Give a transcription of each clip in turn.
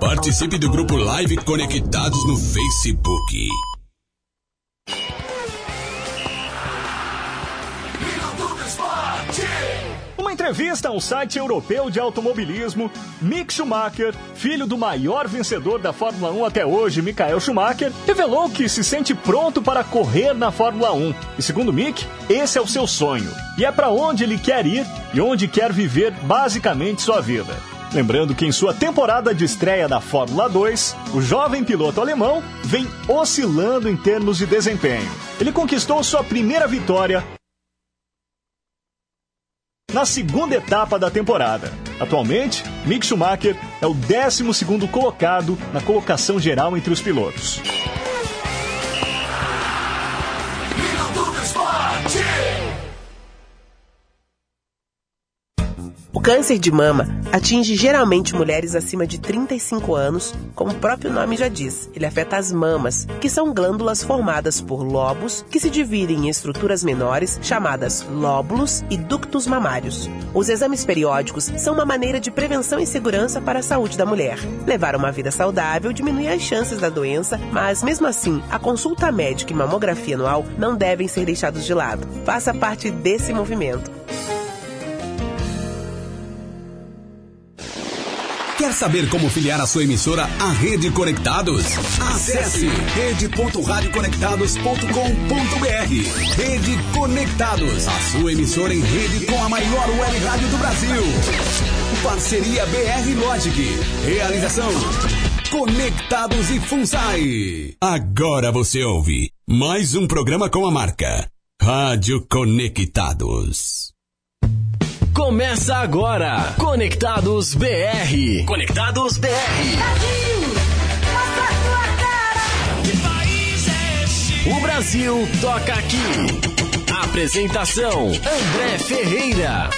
Participe do grupo Live Conectados no Facebook. Uma entrevista ao site europeu de automobilismo, Mick Schumacher, filho do maior vencedor da Fórmula 1 até hoje, Michael Schumacher, revelou que se sente pronto para correr na Fórmula 1. E segundo Mick, esse é o seu sonho. E é para onde ele quer ir e onde quer viver basicamente sua vida. Lembrando que em sua temporada de estreia da Fórmula 2, o jovem piloto alemão vem oscilando em termos de desempenho. Ele conquistou sua primeira vitória na segunda etapa da temporada. Atualmente, Mick Schumacher é o 12º colocado na colocação geral entre os pilotos. O câncer de mama atinge geralmente mulheres acima de 35 anos, como o próprio nome já diz. Ele afeta as mamas, que são glândulas formadas por lobos que se dividem em estruturas menores, chamadas lóbulos e ductos mamários. Os exames periódicos são uma maneira de prevenção e segurança para a saúde da mulher. Levar uma vida saudável diminui as chances da doença, mas mesmo assim, a consulta médica e mamografia anual não devem ser deixados de lado. Faça parte desse movimento. Quer saber como filiar a sua emissora à Rede Conectados? Acesse rede.radioconectados.com.br Rede Conectados, a sua emissora em rede com a maior web rádio do Brasil. Parceria BR Logic. Realização Conectados e FUNSAI. Agora você ouve mais um programa com a marca Rádio Conectados. Começa agora, Conectados BR. Conectados BR. O Brasil toca aqui. Apresentação: André Ferreira.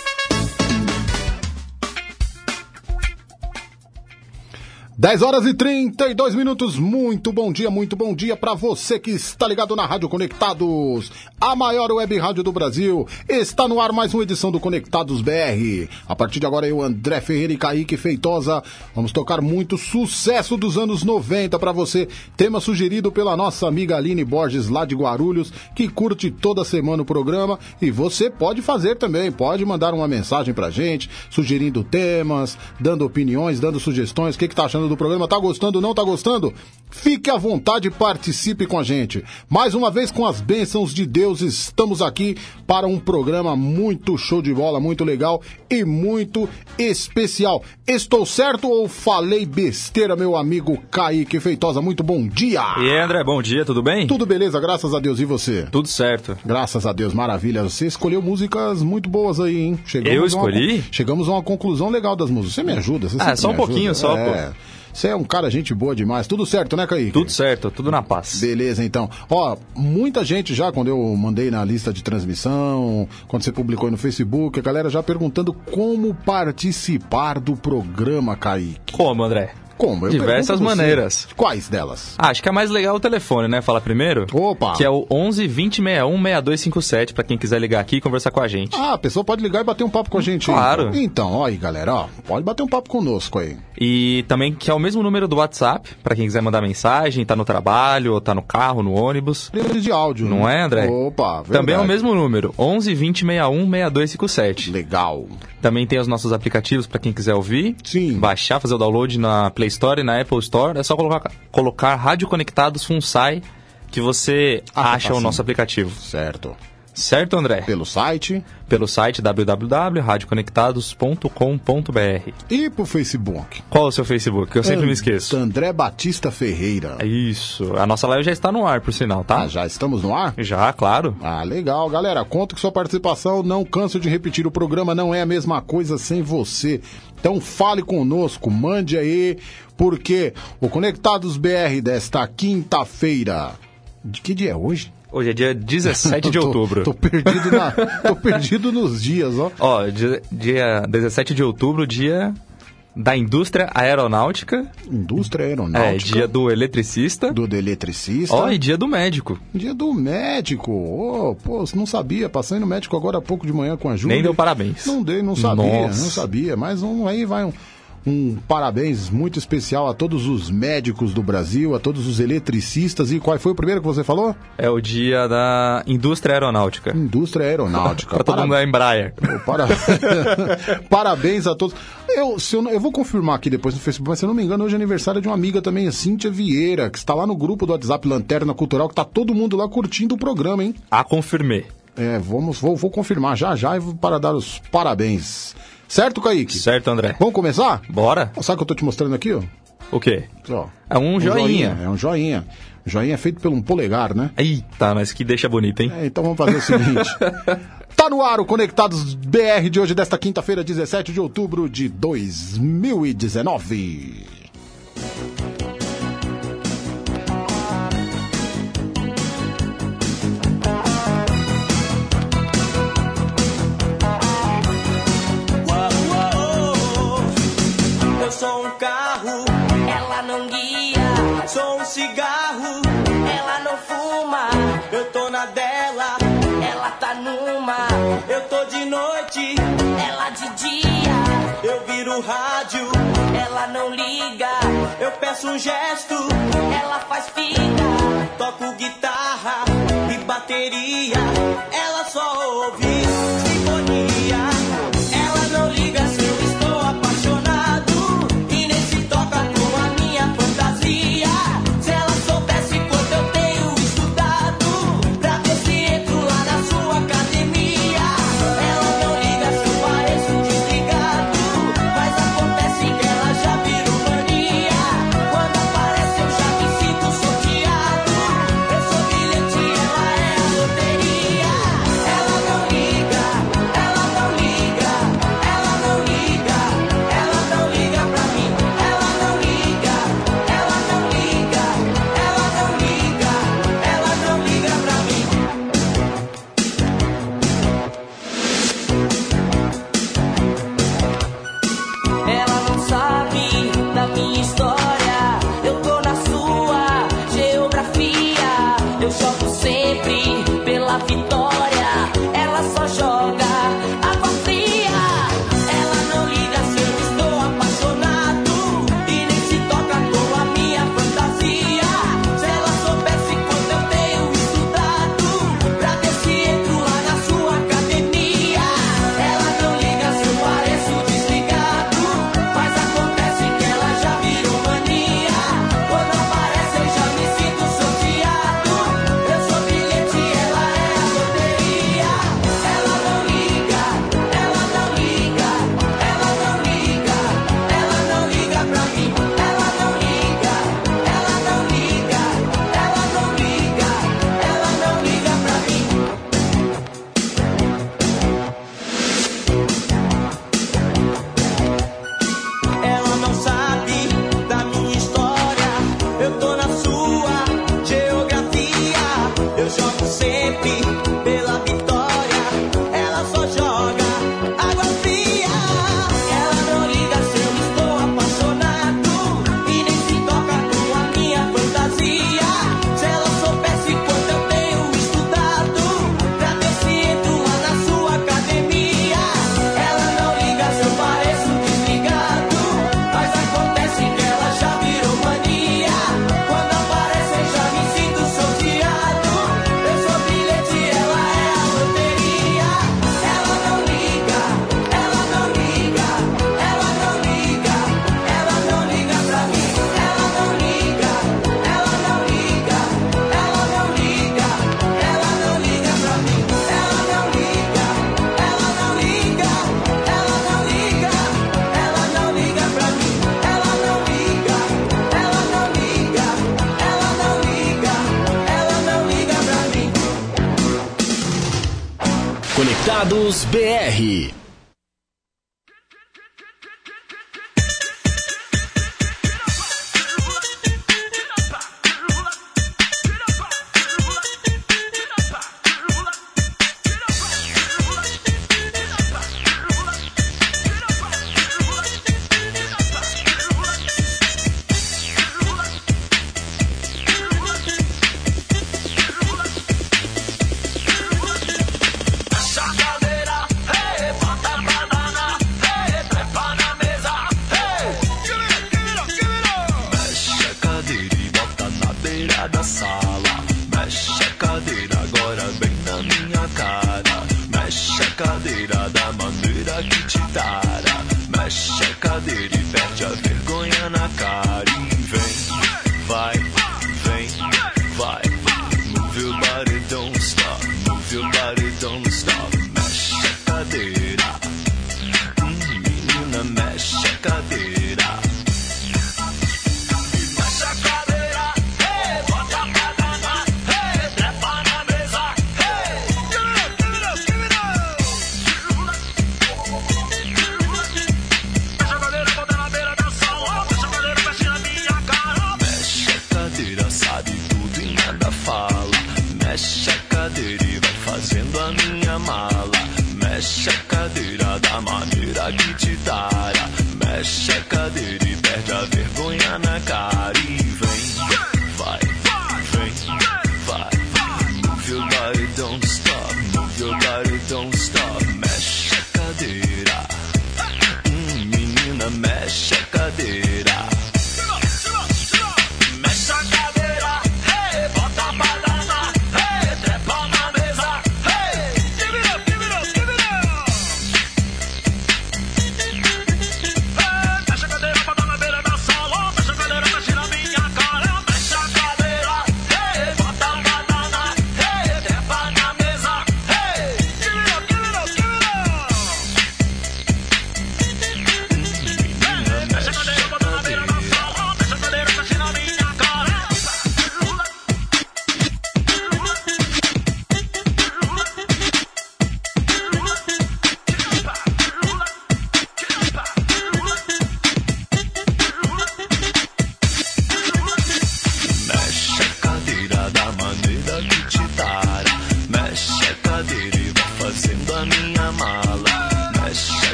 Dez horas e 32 minutos. Muito bom dia, muito bom dia para você que está ligado na Rádio Conectados, a maior web rádio do Brasil. Está no ar mais uma edição do Conectados BR. A partir de agora eu, André Ferreira e Kaique Feitosa, vamos tocar muito sucesso dos anos 90 para você. Tema sugerido pela nossa amiga Aline Borges lá de Guarulhos, que curte toda semana o programa e você pode fazer também, pode mandar uma mensagem pra gente, sugerindo temas, dando opiniões, dando sugestões. O que que tá achando do programa? Tá gostando, não tá gostando? Fique à vontade participe com a gente. Mais uma vez, com as bênçãos de Deus, estamos aqui para um programa muito show de bola, muito legal e muito especial. Estou certo ou falei besteira, meu amigo Kaique Feitosa? Muito bom dia! E André, bom dia, tudo bem? Tudo beleza, graças a Deus. E você? Tudo certo. Graças a Deus, maravilha. Você escolheu músicas muito boas aí, hein? Eu a uma escolhi? chegamos a uma conclusão legal das músicas. Você me ajuda? Você Ah, só um me pouquinho, ajuda. só, é. Você é um cara gente boa demais. Tudo certo, né, Kaique? Tudo certo, tudo na paz. Beleza, então. Ó, muita gente já, quando eu mandei na lista de transmissão, quando você publicou aí no Facebook, a galera já perguntando como participar do programa, Kaique. Como, André? Como? Eu Diversas você. maneiras. Quais delas? Ah, acho que é mais legal o telefone, né? Falar primeiro. Opa! Que é o 11 20 61 6257, pra quem quiser ligar aqui e conversar com a gente. Ah, a pessoa pode ligar e bater um papo com a gente aí. Claro. Então, ó aí, galera, ó, pode bater um papo conosco aí. E também que é o mesmo número do WhatsApp, pra quem quiser mandar mensagem, tá no trabalho, ou tá no carro, no ônibus. Trilha de áudio. Não né? é, André? Opa, verdade. Também é o mesmo número, 11 20 61 6257. Legal. Também tem os nossos aplicativos pra quem quiser ouvir. Sim. Baixar, fazer o download na Play Store e na Apple Store. É só colocar, colocar Rádio Conectados FUNSAI que você Ah, tá acha o facinho. nosso aplicativo. Certo. Certo, André? Pelo site Pelo site www.radioconectados.com.br. e pro Facebook. Qual é o seu Facebook? Eu sempre me esqueço. André Batista Ferreira. É Isso. A nossa live já está no ar, por sinal, tá? Ah, já estamos no ar? Já, claro. Ah, legal, galera. Conto com sua participação. Não canso de repetir, o programa não é a mesma coisa sem você. Então fale conosco, mande aí, porque o Conectados BR desta quinta-feira. De que dia é hoje? Hoje é dia 17 de Tô- outubro. Tô, perdido na, tô perdido nos dias, ó. Ó, dia, dia 17 de outubro, dia da indústria aeronáutica. Indústria É, aeronáutica. dia do eletricista. do, do eletricista. Ó, e dia do médico. Dia do médico. Ô, pô, não sabia. Passei no médico agora há pouco de manhã com a Júlia. Nem deu parabéns. Não dei, não sabia, Nossa. não sabia. Mas um, aí vai um, um parabéns muito especial a todos os médicos do Brasil, a todos os eletricistas. E qual foi o primeiro que você falou? É o dia da indústria aeronáutica. Indústria aeronáutica. Pra todo Para- mundo da Embraer. Pô, para- Parabéns a todos. Eu, se eu, eu vou confirmar aqui depois no Facebook, mas se eu não me engano, hoje é aniversário de uma amiga também, a Cíntia Vieira, que está lá no grupo do WhatsApp Lanterna Cultural, que tá todo mundo lá curtindo o programa, hein? A confirmei. É, vamos, vou, vou confirmar já já e para dar os parabéns. Certo, Kaique? Certo, André? Vamos começar? Bora? Sabe o que eu tô te mostrando aqui, ó? O quê? Ó, É um joinha. É um joinha. Joinha feito pelo um polegar, né? Eita, mas que deixa bonito, hein? É, então vamos fazer o seguinte. Tá no ar o Conectados BR de hoje, desta quinta-feira, 17 de outubro de 2019. Rádio, ela não liga. Eu peço um gesto, ela faz figa. Toco guitarra e bateria,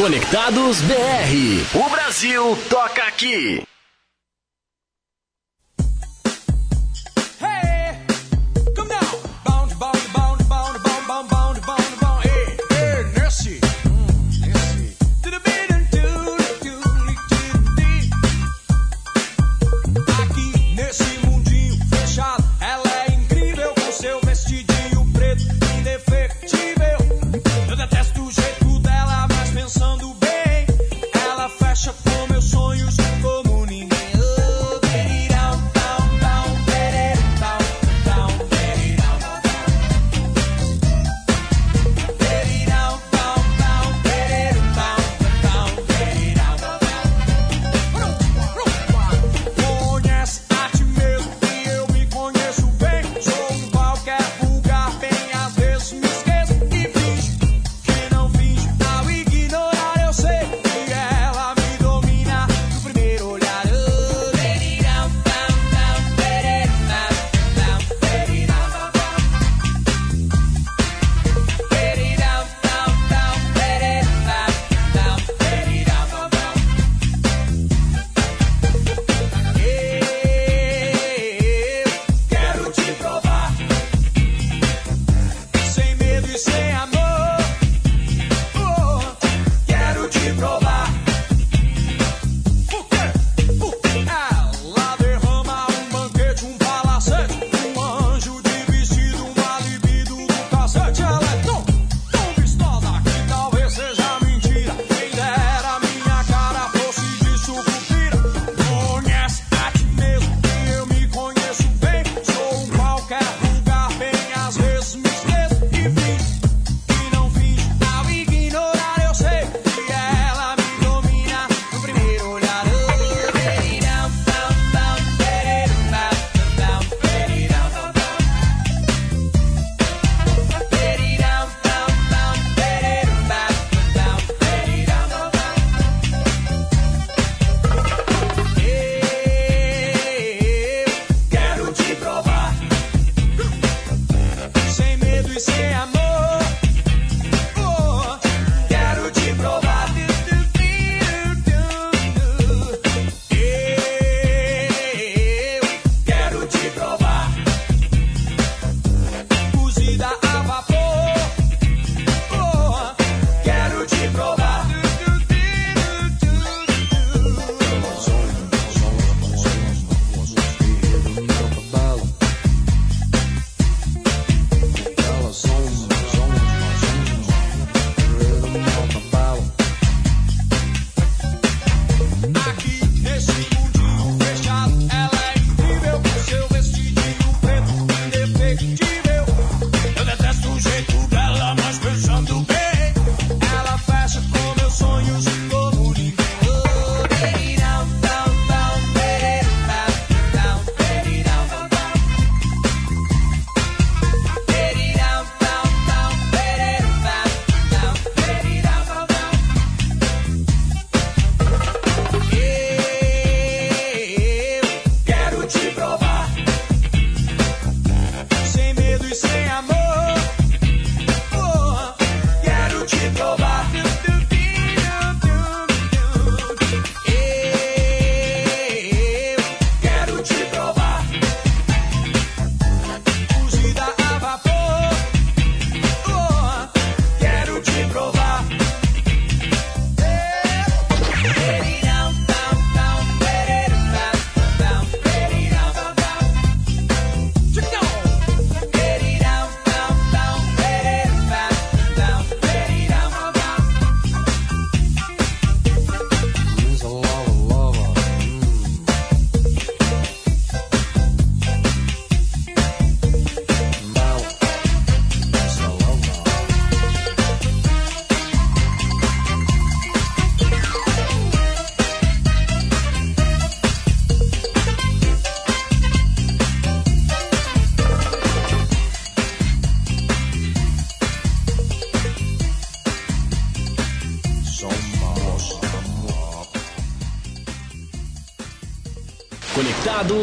Conectados BR. O Brasil toca aqui.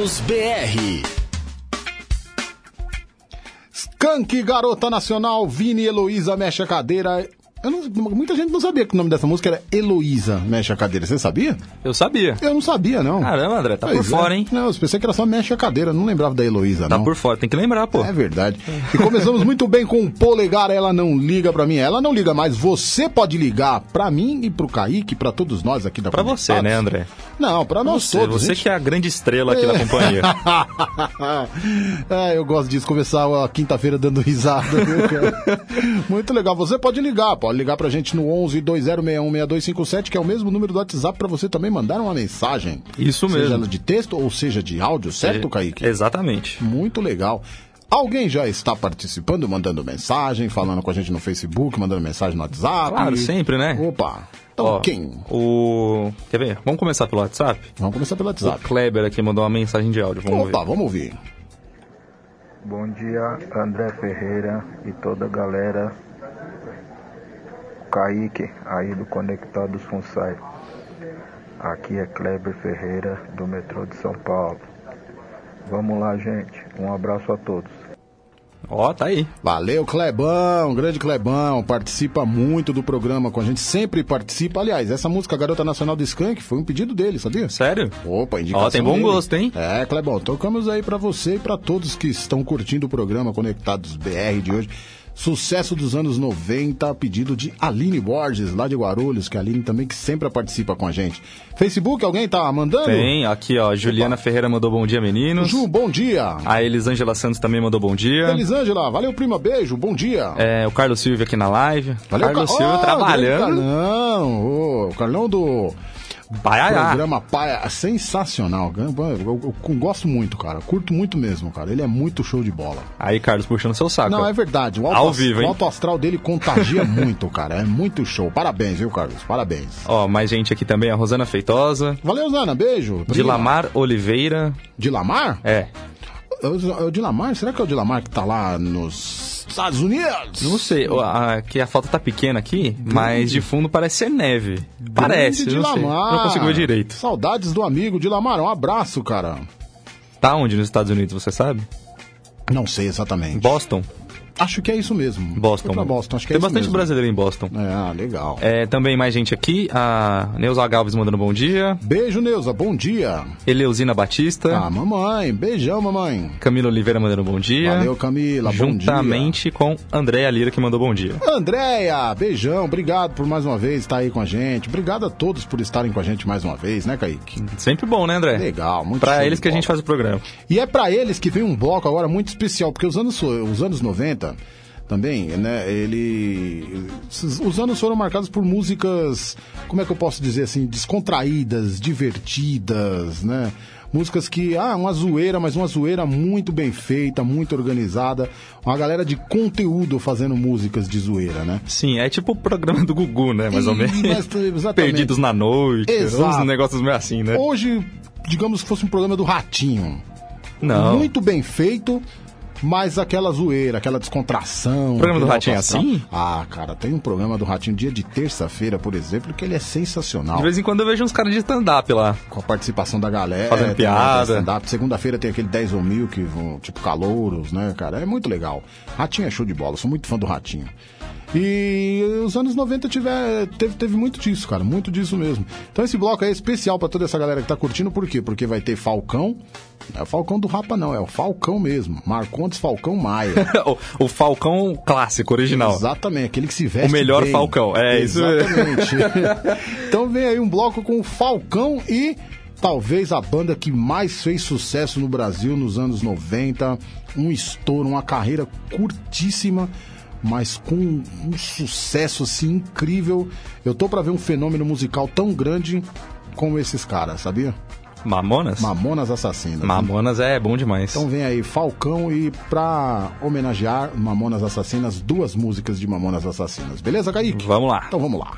Conectados BR. Skank, Garota Nacional, Vini e Heloísa mexe a cadeira. Eu não- muita gente não sabia que o nome dessa música era Heloísa mexe a cadeira. Você sabia? Eu sabia. Eu não sabia, não. Caramba, André, tá Pois por é. fora, hein? Não, eu pensei que era só mexe a cadeira. Não lembrava da Heloísa, Tá não. por fora, tem que lembrar, pô. É verdade. E começamos muito bem com o polegar. Ela não liga pra mim. Ela não liga mais. Você pode ligar pra mim e pro Kaique, pra todos nós aqui da Pra você, né, André? Não, pra nós Você, todos. você gente. que é a grande estrela aqui da companhia. é, eu gosto disso, começar a quinta-feira dando risada. viu, cara? Muito legal. Você pode ligar, pode ligar pra gente no 11 2061 6257, que é o mesmo número do WhatsApp pra você também mandar uma mensagem. Isso Seja mesmo. ela de texto ou seja de áudio, certo, Kaique? Exatamente. Muito legal. Alguém já está participando, mandando mensagem, falando com a gente no Facebook, mandando mensagem no WhatsApp? Claro, sempre, né? Opa. Então, Ó, quem? O. Quer ver? Vamos começar pelo WhatsApp? Vamos começar pelo O WhatsApp. Kleber aqui mandou uma mensagem de áudio. Vamos Opa, ver. vamos ouvir. Bom dia, André Ferreira e toda a galera. Kaique, aí do Conectados Funsai. Aqui é Kleber Ferreira, do metrô de São Paulo. Vamos lá, gente. Um abraço a todos. Ó, tá aí. Valeu, Clebão, grande Clebão, participa muito do programa com a gente, sempre participa. Aliás, essa música Garota Nacional do Skank foi um pedido dele, sabia? Sério? Opa, indicação Ó, tem bom dele. gosto, hein? É, Clebão, tocamos aí pra você e pra todos que estão curtindo o programa Conectados BR de hoje. Sucesso dos anos 90, pedido de Aline Borges, lá de Guarulhos, que a Aline também que sempre participa com a gente. Facebook, alguém tá mandando? Tem, aqui ó, Juliana Ferreira mandou bom dia, meninos. Ju, bom dia. A Elisângela Santos também mandou bom dia. Elisângela, valeu, prima, beijo, bom dia. É, o Carlos Silva aqui na live. Valeu, Carlos Ca- Silva Ó, trabalhando. Carlão, ô, o Carlão do Baiará. programa Paia, sensacional. Eu, eu- eu gosto muito, cara. Curto muito mesmo, cara. Ele é muito show de bola. Aí, Carlos, puxando seu saco. Não, é verdade. O alto, Ao vivo, o hein? alto astral dele contagia muito, cara. É muito show. Parabéns, viu, Carlos? Parabéns. Ó, mais gente aqui também, a Rosana Feitosa. Valeu, Zana. Beijo. prima. Dilamar Oliveira. Dilamar? É. É o- é o Dilamar? Será que é o Dilamar que tá lá nos Estados Unidos? Não sei, a- que a foto tá pequena aqui, mas de fundo parece ser neve. Parece, Grande não sei. Não consigo ver direito. Saudades do amigo Dilamar. Um abraço, cara. Tá onde nos Estados Unidos, você sabe? Não sei exatamente. Boston? Acho que é isso mesmo. Boston. Boston, acho que é Tem isso bastante mesmo. brasileiro em Boston. É, ah, legal. É, também mais gente aqui, a Neuza Galves mandando bom dia. Beijo, Neuza. Bom dia. Eleusina Batista. Ah, mamãe. Beijão, mamãe. Camila Oliveira mandando bom dia. Valeu, Camila. Bom dia. Juntamente com Andréa Lira que mandou bom dia. Andréia, beijão, obrigado por mais uma vez estar aí com a gente. Obrigado a todos por estarem com a gente mais uma vez, né, Kaique? Sempre bom, né, André? Legal, muito Pra eles que a gente faz o programa. E é pra eles que vem um bloco agora muito especial, porque os anos, os anos 90 também, né, ele... Os anos foram marcados por músicas, como é que eu posso dizer assim, descontraídas, divertidas, né? Músicas que, ah, uma zoeira, mas uma zoeira muito bem feita, muito organizada. Uma galera de conteúdo fazendo músicas de zoeira, né? Sim, é tipo o programa do Gugu, né? Mais ou E- menos. mas. Perdidos na noite. Exato. Uns negócios meio assim, né? Hoje, digamos que fosse um programa do Ratinho. Não. Muito bem feito, mas aquela zoeira, aquela descontração. O programa do Ratinho é assim? Ah, cara, tem um programa do Ratinho dia de terça-feira, por exemplo, que ele é sensacional. De vez em quando eu vejo uns caras de stand-up lá. Com a participação da galera. Fazendo piada. stand-up. Segunda-feira tem aquele 10 ou mil que vão, tipo, calouros, né, cara? É muito legal. Ratinho é show de bola, sou muito fã do Ratinho. E os anos 90 tiver, teve, teve muito disso, cara, muito disso mesmo. Então esse bloco aí é especial pra toda essa galera que tá curtindo, por quê? Porque vai ter Falcão, não é o Falcão do Rapa não, é o Falcão mesmo, Marcondes Falcão Maia. o, o Falcão clássico, original. Exatamente, aquele que se veste O melhor bem. Falcão, é isso. Exatamente. então vem aí um bloco com o Falcão e talvez a banda que mais fez sucesso no Brasil nos anos 90, um estouro, uma carreira curtíssima, mas com um sucesso assim incrível. Eu tô pra ver um fenômeno musical tão grande como esses caras, sabia? Mamonas? Mamonas Assassinas. Mamonas é bom demais. Então vem aí Falcão e pra homenagear Mamonas Assassinas, duas músicas de Mamonas Assassinas. Beleza, Kaique? Vamos lá. Então vamos lá.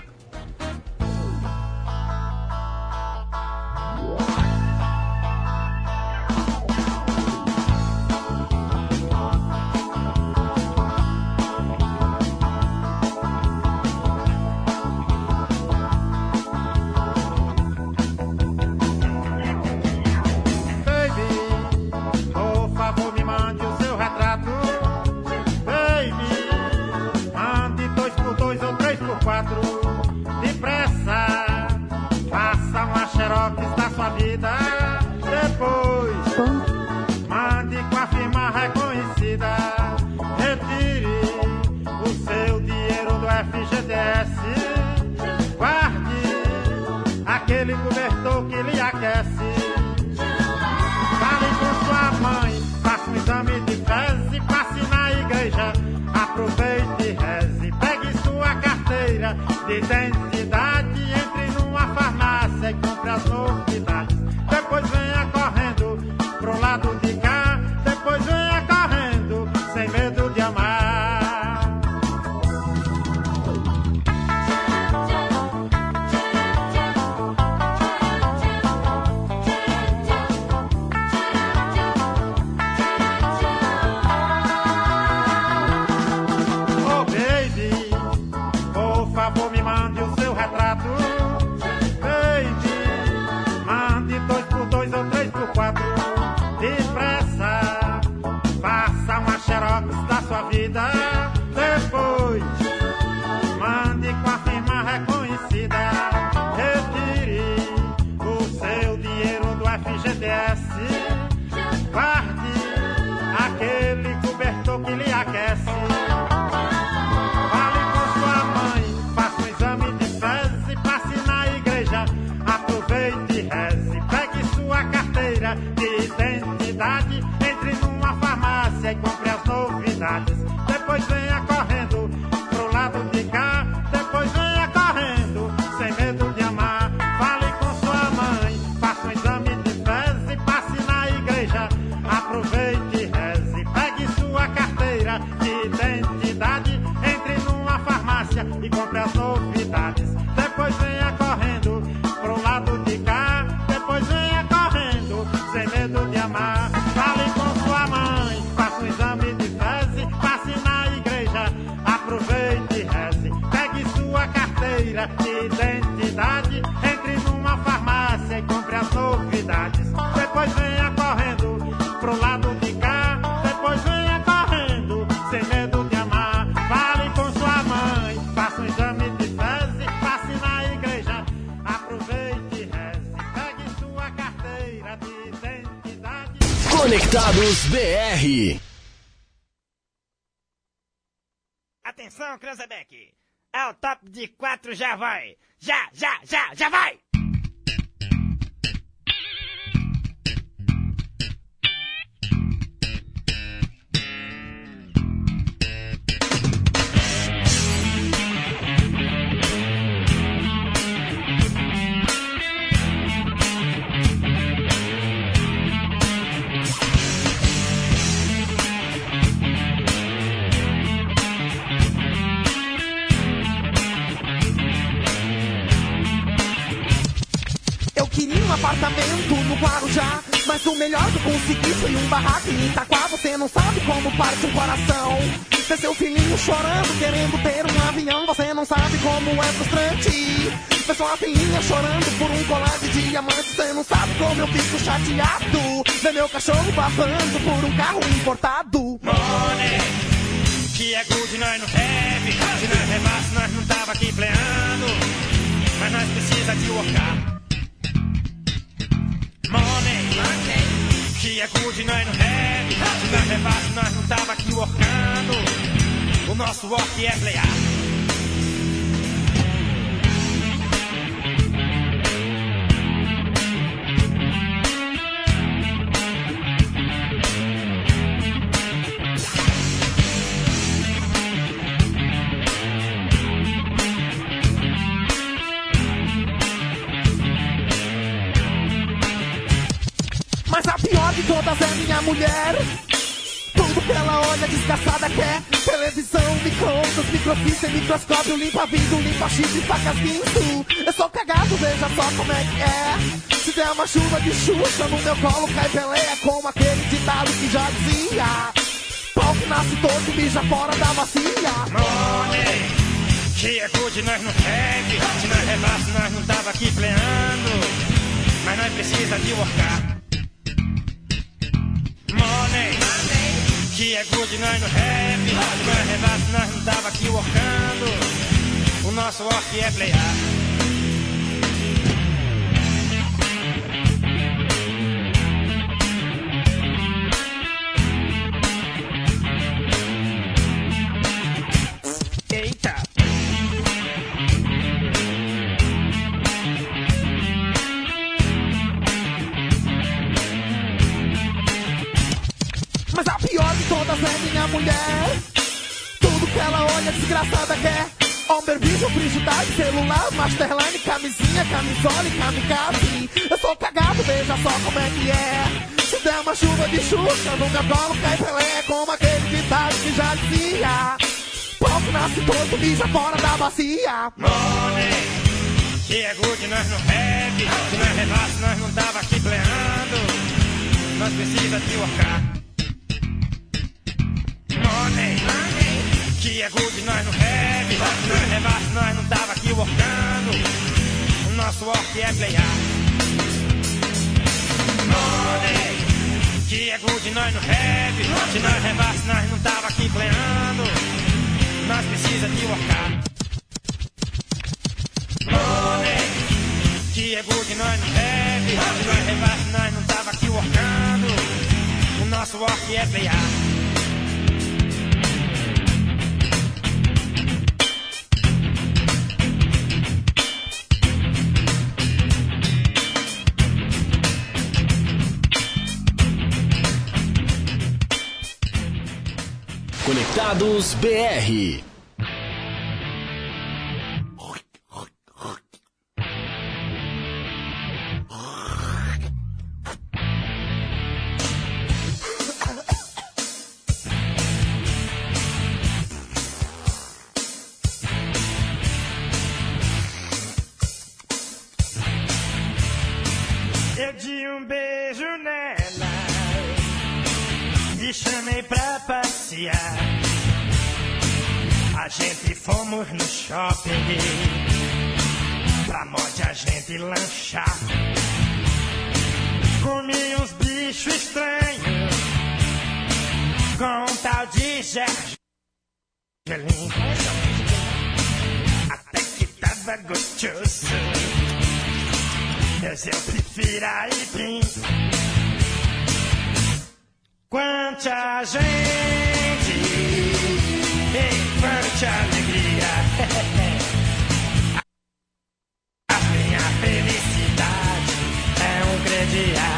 De quatro, já vai! Já, já, já, já vai! Ver seu filhinho chorando, querendo ter um avião. Você não sabe como é frustrante. Ver sua filhinha chorando por um colar de diamantes. Você não sabe como eu fico chateado. Ver meu cachorro babando por um carro importado. Money, que é good, nós não teve. Se nós levasse, nós não tava aqui pleando. Mas nós precisa de workar. É good, nós não teve. Se nós levasse, nós não tava aqui workando. O nosso work é playar. Mulher. Tudo que ela olha desgraçada quer Televisão, micro-ondas, microfície, microscópio Limpa vidro, limpa chifre, facas, guinso Eu sou cagado, veja só como é que é Se der uma chuva de xuxa no meu colo Cai peleia como aquele ditado que já dizia Pau que nasce todo mija fora da bacia Money, que é good, nós não teve. Se nós levasse, nós não tava aqui pleando. Mas nós precisa de workar. Money, que é good, nós have. Se nós levasse, nós não tava aqui workando. O nosso work é playar. Olha, desgraçada quer. Homem, bicho, frigidade, celular, masterline, camisinha, camisola e kamikaze. Eu sou cagado, veja só como é que é. Se der uma chuva de xuxa, nunca colo cai Pelé, como aquele ditado que já dizia. Pau que nasce todo, mija fora da bacia. Money, que é good, nós não rap. Se nós revasse, nós não tava aqui pleando. Nós precisa de workar. Money, que é good, nós não rap. Se nós revasse, nós não tava aqui workando. O nosso work é playar. Money, que é good, nós não rap. Se nós revasse, nós não tava aqui pleando. Nós precisa de workar. Que é good, nós não bebe. Se nós revasse, nós não tava aqui workando. O nosso work é playar. Conectados BR. E chamei pra passear. A gente fomos no shopping pra mod a gente lanchar. Comi uns bichos estranhos com um tal de Gergelim. Até que tava gostoso. Mas eu prefiro aipim. Quanta gente, ei, quanta alegria. A minha felicidade é um crediário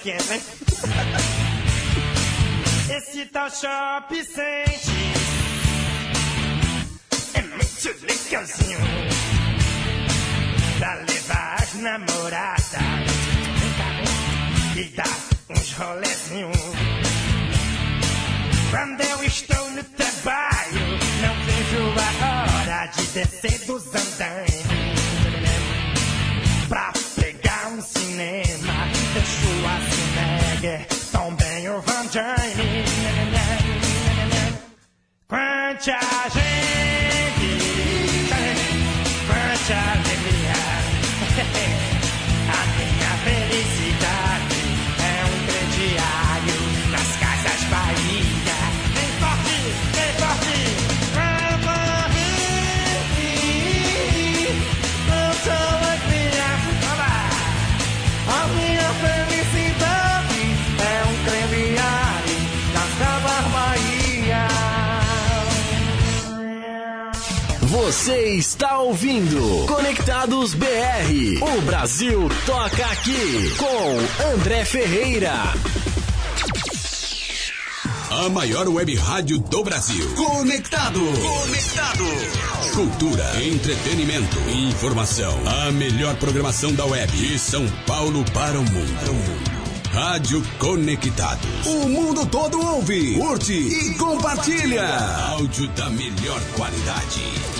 Esse tal shop sente é muito legalzinho pra levar as namoradas e dar uns rolezinhos. Quando eu estou no trabalho, não vejo a hora de descer dos andames pra pegar um cinema. A Schwarzenegger, também o Van Damme. Quanta gente, Você está ouvindo Conectados BR. O Brasil toca aqui com André Ferreira. A maior web rádio do Brasil. Conectado. Conectado. Cultura, entretenimento, informação. A melhor programação da web. De São Paulo para o mundo. Rádio Conectados. O mundo todo ouve, curte e compartilha. Áudio da melhor qualidade.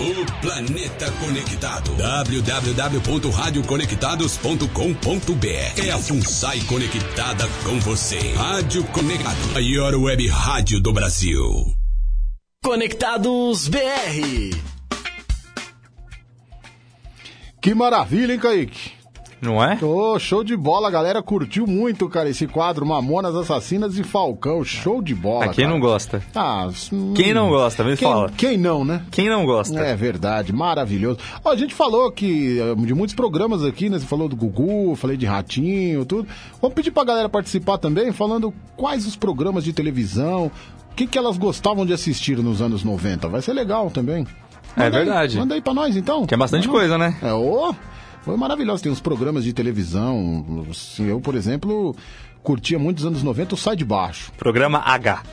O planeta conectado. www.radioconectados.com.br É a FUNSAI conectada com você. Rádio Conectado. Maior web rádio do Brasil. Conectados BR. Que maravilha, hein, Kaique? Não é? Ô, show de bola, a galera curtiu muito, cara, esse quadro Mamonas Assassinas e Falcão. Show de bola. Ah, quem cara. não gosta? Ah, hum, Quem não gosta? Me quem, fala. Quem não, né? Quem não gosta? É verdade, maravilhoso. Ó, a gente falou que eh, de muitos programas aqui, né? Você falou do Gugu, falei de Ratinho, tudo. Vamos pedir pra galera participar também, falando quais os programas de televisão, o que, que elas gostavam de assistir nos anos 90. Vai ser legal também. É Manda aí, verdade. manda aí pra nós, então. Que é bastante coisa, né? É, ô, foi maravilhoso. Tem uns programas de televisão. Assim, eu, por exemplo, curtia muito dos anos 90 o Sai de Baixo. Programa H.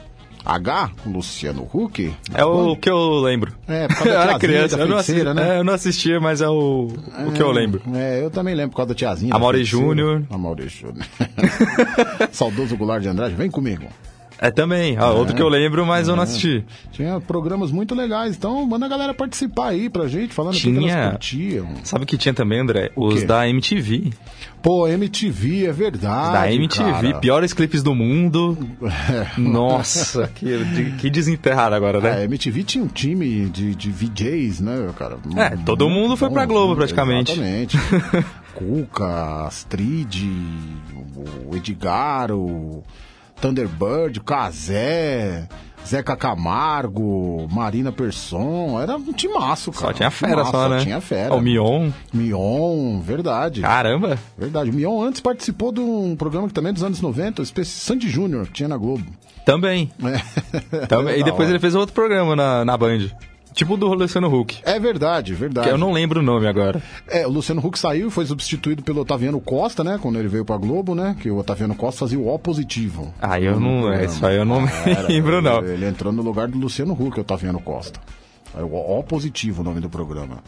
H, Luciano Huck. É o que eu lembro. É, eu era criança, eu não, feiticeira, assisti, né? é, eu não assistia, mas é o, o que eu lembro. É, eu também lembro por causa da tiazinha. A da Mauri feiticeira. Júnior. A Mauri Júnior. Saudoso Goulart de Andrade, vem comigo. É também, ah, outro É. que eu lembro, mas eu não É. assisti. Tinha programas muito legais, então manda a galera participar aí pra gente, falando o que elas Tinha. curtiam. Sabe o que tinha também, André? Os da MTV. Pô, MTV, é verdade. da MTV, cara. piores clipes do mundo. É. Nossa, que, que desenterrado agora, né? A MTV tinha um time de, de VJs, né, cara? É, todo mundo foi pra Globo, praticamente. Exatamente. Cuca, Astrid, o Edgar, o Thunderbird, Kazé, Zeca Camargo, Marina Persson. Era um timaço, cara. Só tinha fera, só, né? Tinha fera. O Mion. Mion, verdade. Caramba. Verdade. O Mion antes participou de um programa que também é dos anos 90, o Espe- Sandy Júnior, que tinha na Globo. Também. É. Também. E depois ele fez outro programa na, na Band. Tipo do Luciano Huck. É verdade, verdade. Que eu não lembro o nome agora. É, o Luciano Huck saiu e foi substituído pelo Otaviano Costa, né? Quando ele veio pra Globo, né? Que o Otaviano Costa fazia o O positivo. Ah, eu não. É, isso aí eu não Era, lembro, não. Ele, ele entrou no lugar do Luciano Huck, o Otaviano Costa. O O positivo o nome do programa.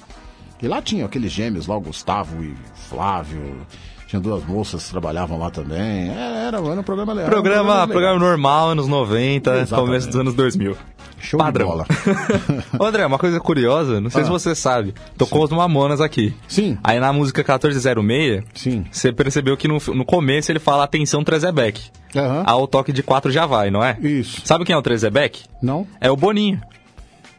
E lá tinha aqueles gêmeos lá, o Gustavo e Flávio. Tinha duas moças que trabalhavam lá também. É, Era, era um programa legal. Programa, legal. programa normal, anos 90, Exatamente. começo dos anos 2000. Show Padrão. de bola. Ô, André, uma coisa curiosa, não sei Ah. se você sabe. Tocou os Mamonas aqui. Sim. Aí na música 1406, Sim. você percebeu que no, no começo ele fala atenção Trezebeck. Aham. Ao toque de 4 já vai, não é? Isso. Sabe quem é o Trezebeck? Não? É o Boninho.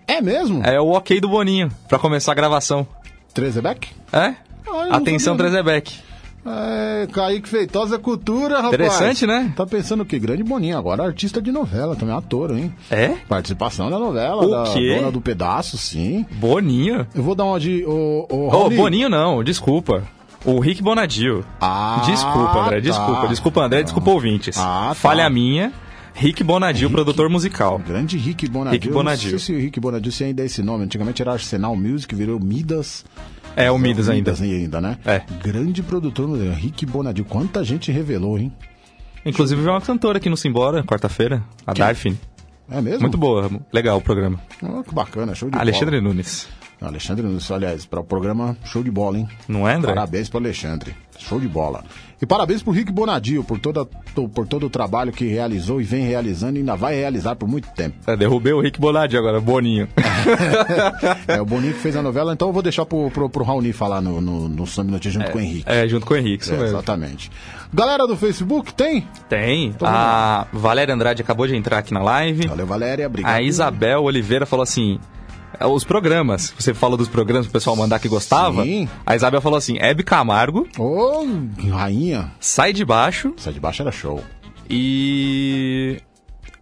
É mesmo? É o ok do Boninho, pra começar a gravação. Trezebeck? É? Ah, Atenção. Trezebeck. É, Kaique Feitosa é cultura, rapaz. Interessante, né? Tá pensando o quê? Grande Boninho, agora artista de novela, também ator, hein? É? Participação na novela, O da quê? dona do pedaço, sim. Boninho? Eu vou dar uma de... Ô, Raoni. Boninho não, desculpa. O Rick Bonadio. Ah, desculpa, André, tá. desculpa. Desculpa, André, desculpa, ouvintes. Ah, tá. Falha minha. Rick Bonadio, produtor musical. Grande Rick Bonadio. Rick Bonadio. Eu Não sei se o Rick Bonadio se ainda é esse nome. Antigamente era Arsenal Music, virou Midas. É, o Midas ainda. Midas ainda, né? É. Grande produtor, Rick Bonadio. Quanta gente revelou, hein? Inclusive veio uma cantora aqui no Simbora, quarta-feira, a Quem? Darfin. É mesmo? Muito boa, legal o programa. Ah, que bacana, show de Alexandre bola. Nunes. Alexandre Nunes, aliás, para o programa show de bola, hein? Não é, André? Parabéns pro Alexandre. Show de bola. E parabéns pro Rick Bonadio por, toda, por todo o trabalho que realizou e vem realizando e ainda vai realizar por muito tempo. É, derrubei o Rick Bonadio agora, Boninho. É o Boninho que fez a novela, então eu vou deixar pro, pro, pro Raoni falar no, no, no Minutinho junto com o Henrique. É, junto com o Henrique, isso É, mesmo. exatamente. Galera do Facebook, tem? Tem. Então a Valéria Andrade acabou de entrar aqui na live. Valeu, Valéria. Obrigado. A Isabel Oliveira falou assim: é, os programas, você falou dos programas pro pessoal mandar que gostava. Sim. A Isabel falou assim: Hebe Camargo, Ô, rainha. Sai de Baixo Sai de baixo era show. e.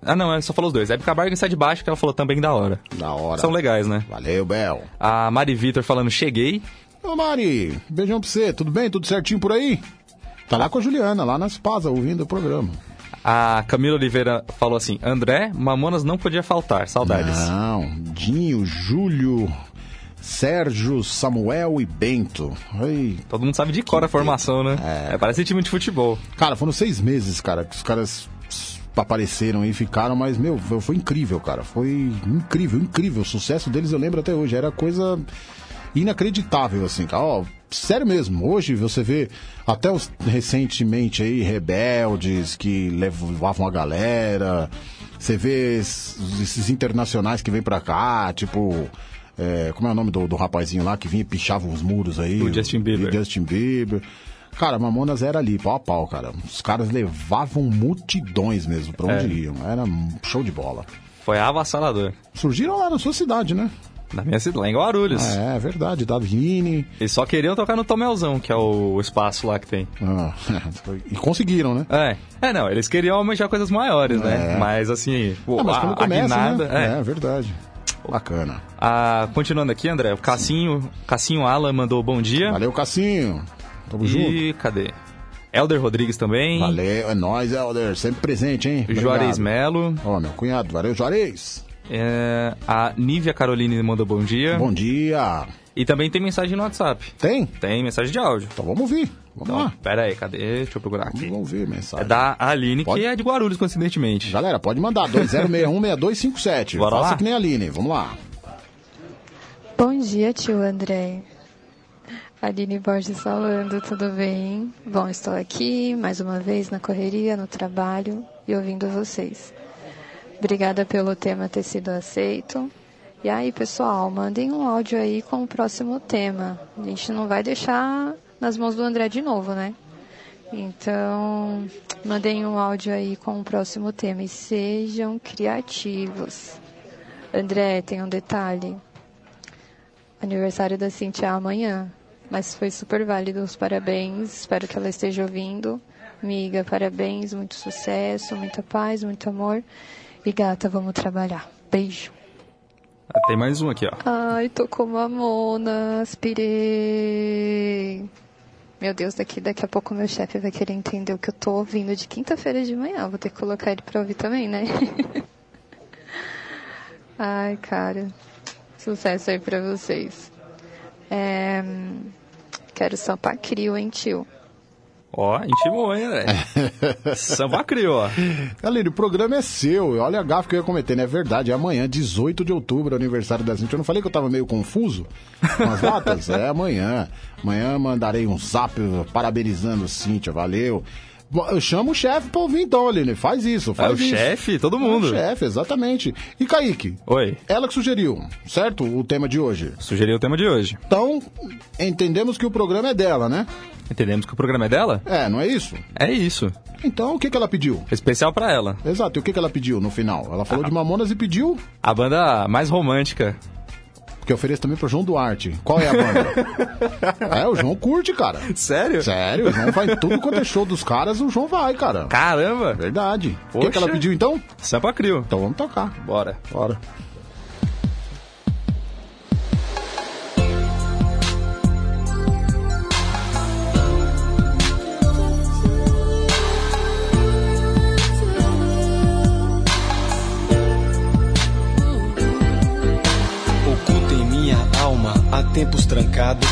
Ah, não, ela só falou os dois. Hebe Camargo e Sai de Baixo, que ela falou também da hora. Da hora. São legais, né? Valeu, Bel. A Mari Vitor falando: Cheguei. Ô, Mari, beijão pra você. Tudo bem? Tudo certinho por aí? Tá lá com a Juliana, lá nas Pasa, ouvindo o programa. A Camila Oliveira falou assim: André, Mamonas não podia faltar, saudades. Não, Dinho, Júlio, Sérgio, Samuel e Bento. Ai, Todo mundo sabe de cor a formação, né? É. parece time de futebol. Cara, foram seis meses, cara, que os caras apareceram e ficaram, mas, meu, foi, foi incrível, cara. Foi incrível, incrível. O sucesso deles eu lembro até hoje. Era coisa inacreditável, assim, cara. Ó, sério mesmo. Hoje você vê até os recentemente aí, rebeldes que levavam a galera. Você vê esses, internacionais que vêm pra cá, tipo. é, como é o nome do, do rapazinho lá que vinha e pichava os muros aí? O Justin Bieber. O Justin Bieber. Cara, Mamonas era ali, pau a pau, cara. Os caras levavam multidões mesmo pra onde É. iam. Era um show de bola. Foi avassalador. Surgiram lá na sua cidade, né? Na minha cidade, lá em Guarulhos. É, é verdade, Davine. Eles só queriam tocar no Tomelzão, que é o espaço lá que tem. Ah, e conseguiram, né? É. É, não, eles queriam almejar coisas maiores, né? É. Mas assim, pô, Ah, mas a, quando a começa, guinada. né? É. É, verdade. Bacana. Ah, continuando aqui, André, o Cassinho, Cassinho Alan mandou bom dia. Valeu, Cassinho. Tamo junto. E cadê? Elder Rodrigues também. Valeu, é nóis, Helder. Sempre presente, hein? Juarez. Melo. Ó, meu cunhado. Valeu, Juarez. É, a Nívia Caroline mandou bom dia. Bom dia. E também tem mensagem no WhatsApp. Tem? Tem mensagem de áudio. Então vamos ouvir. Vamos Então, lá. pera aí, cadê? Deixa eu procurar aqui. Vamos ouvir mensagem. É da Aline, Pode? que é de Guarulhos, coincidentemente. Galera, pode mandar. 2061-6257. Bora Faça lá? que nem a Aline. Vamos lá. Bom dia, tio André. Aline Borges falando, tudo bem? Bom, estou aqui mais uma vez na correria, no trabalho e ouvindo vocês. Obrigada pelo tema ter sido aceito. E aí, pessoal, mandem um áudio aí com o próximo tema. A gente não vai deixar nas mãos do André de novo, né? Então, mandem um áudio aí com o próximo tema e sejam criativos. André, tem um detalhe. Aniversário da Cintia é amanhã, mas foi super válido os parabéns. Espero que ela esteja ouvindo. Miga, parabéns, muito sucesso, muita paz, muito amor. E gata, vamos trabalhar. Beijo. Ah, Tem mais um aqui, ó. Ai, tô com mamona, aspirei. Meu Deus, daqui, daqui a pouco meu chefe vai querer entender o que eu tô ouvindo de quinta-feira de manhã. Vou ter que colocar ele pra ouvir também, né? Ai, cara. Sucesso aí pra vocês. É, Quero Sampa Crio, hein, tio? Ó, intimou, hein, André? Samba Crio, ó. Galera, o programa é seu. Olha a gafa que eu ia cometer, né? É verdade. É amanhã, 18 de outubro, aniversário da Cintia. Eu não falei que eu tava meio confuso com as datas? é amanhã. Amanhã mandarei um zap parabenizando Cintia. Valeu. Chamo o chefe pra ouvir então, Aline. Faz isso, faz É o isso. chefe? Todo mundo. É o chefe, exatamente. E Kaique? Oi. Ela que sugeriu, certo? O tema de hoje. Sugeriu o tema de hoje. Então, entendemos que o programa é dela, né? Entendemos que o programa é dela? É, não é isso? É isso. Então, o que, que ela pediu? Especial pra ela. Exato, e o que, que ela pediu no final? Ela falou de Mamonas e pediu A banda mais romântica. Que eu ofereço também pro João Duarte. Qual é a banda? é, o João curte, cara. Sério? Sério, o João vai tudo quanto é show dos caras, o João vai, cara. Caramba! Verdade. O que, Poxa. que ela pediu então? Sampa Crio. Então vamos tocar. Bora. Bora. Tempos trancado.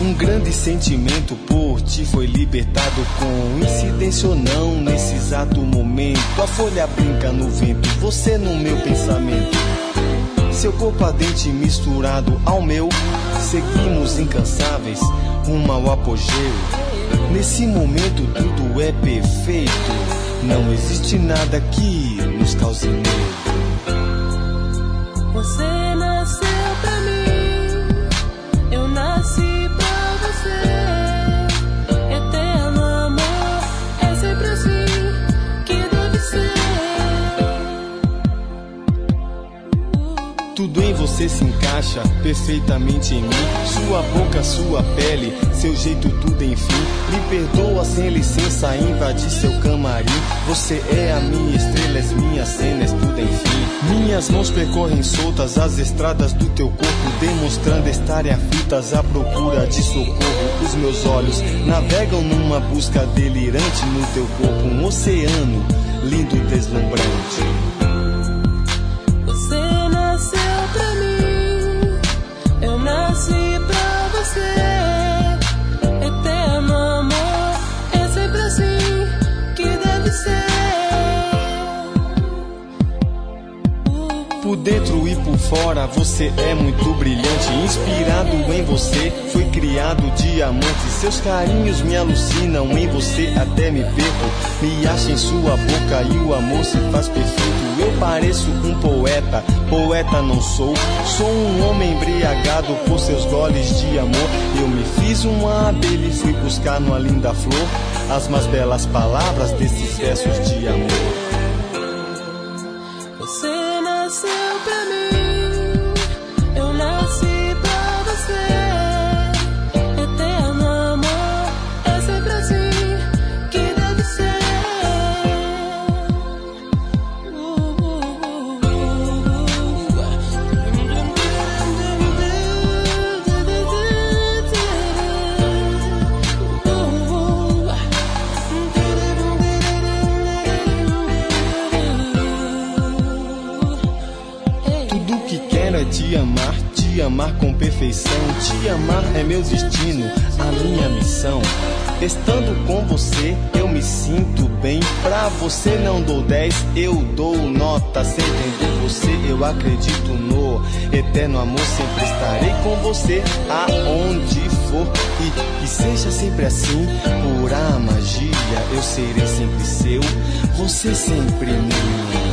Um grande sentimento por ti foi libertado. Coincidência ou não, nesse exato momento. A folha brinca no vento, você no meu pensamento. Seu corpo ardente misturado ao meu. Seguimos incansáveis rumo ao apogeu. Nesse momento tudo é perfeito. Não existe nada que nos cause medo. Você Tudo em você se encaixa perfeitamente em mim. Sua boca, sua pele, seu jeito, tudo enfim. Me perdoa sem licença, invadir seu camarim. Você é a minha estrela, as minhas cenas, tudo enfim. Minhas mãos percorrem soltas as estradas do teu corpo, demonstrando estarem aflitas à procura de socorro. Os meus olhos navegam numa busca delirante no teu corpo, um oceano lindo e deslumbrante. Fora você é muito brilhante. Inspirado em você, foi criado diamante. Seus carinhos me alucinam, em você até me perco. Me acha em sua boca e o amor se faz perfeito. Eu pareço um poeta, poeta não sou. Sou um homem embriagado por seus goles de amor. Eu me fiz uma abelha e fui buscar numa linda flor as mais belas palavras desses versos de amor. Amar é meu destino, a minha missão. Estando com você, eu me sinto bem. Pra você não dou 10, eu dou nota. Sem entender você, eu acredito no eterno amor. Sempre estarei com você aonde for. E que seja sempre assim, pura magia. Eu serei sempre seu, você sempre minha.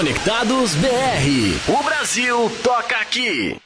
Conectados BR. O Brasil toca aqui.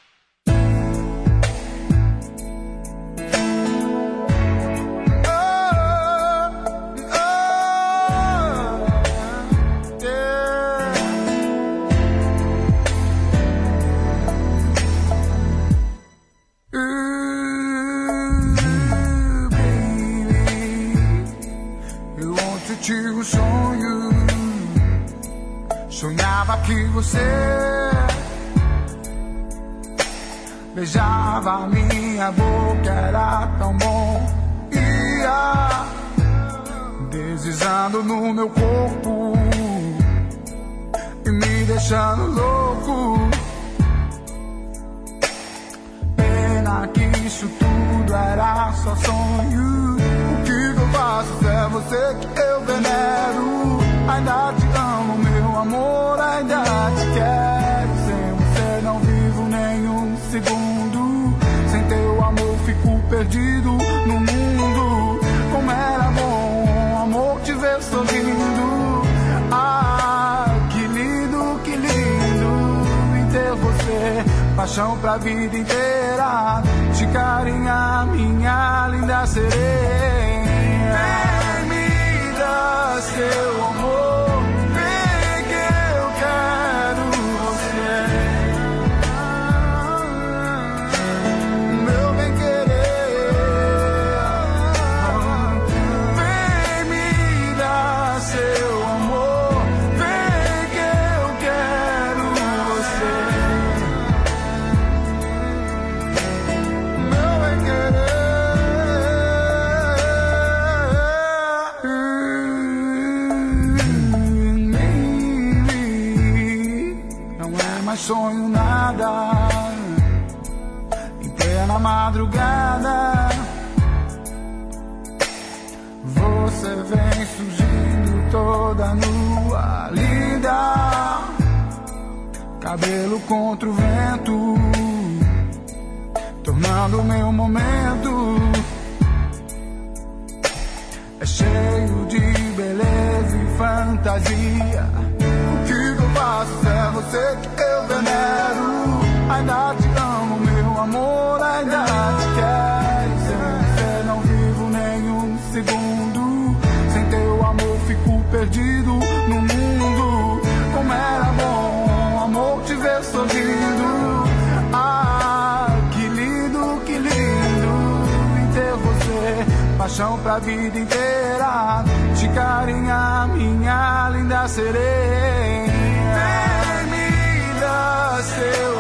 Pra vida inteira. Te carinha, minha linda sereia. Vem me dar seu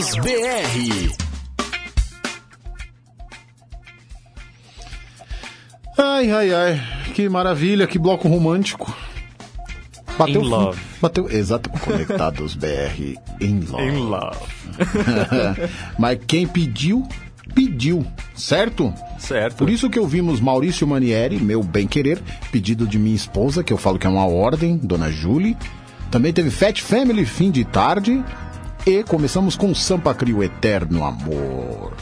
Conectados BR. Ai, ai, ai. Que maravilha, que bloco romântico. Bateu In love. Bateu, exato, conectados BR em love. In love. Mas quem pediu, pediu, certo? Certo. Por isso que ouvimos Maurício Manieri, meu bem querer, pedido de minha esposa, que eu falo que é uma ordem, Dona Julie. Também teve Fat Family, fim de tarde. E começamos com Sampa Crio, Eterno Amor.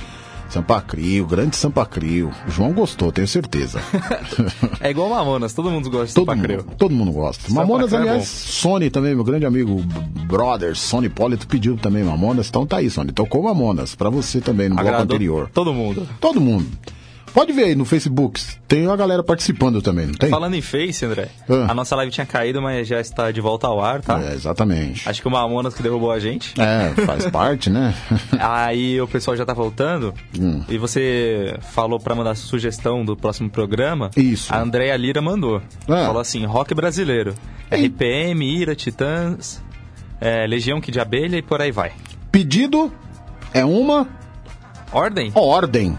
Sampa Crio, grande Sampa Crio. O João gostou, tenho certeza. É igual Mamonas, todo mundo gosta de Todo Sampa mundo, Creu. todo mundo gosta. Sampa Mamonas, Crio é aliás, bom. Sony também, meu grande amigo, brother, Sony Polito pediu também Mamonas. Então tá aí, Sony. Tocou Mamonas, pra você também no bloco Agradou anterior. todo mundo. Todo mundo. Pode ver aí no Facebook, tem uma galera participando também, não tem? Falando em Face, André, Ah. a nossa live tinha caído, mas já está de volta ao ar, tá? É, exatamente. Acho que o Mamonas que derrubou a gente. É, faz parte, né? Aí o pessoal já tá voltando. Hum. E você falou pra mandar sugestão do próximo programa. Isso. A Andréia Lira mandou. Ah. Falou assim: rock brasileiro. RPM, Ira, Titãs, é, Legião que de Abelha e por aí vai. Pedido é uma Ordem? ordem.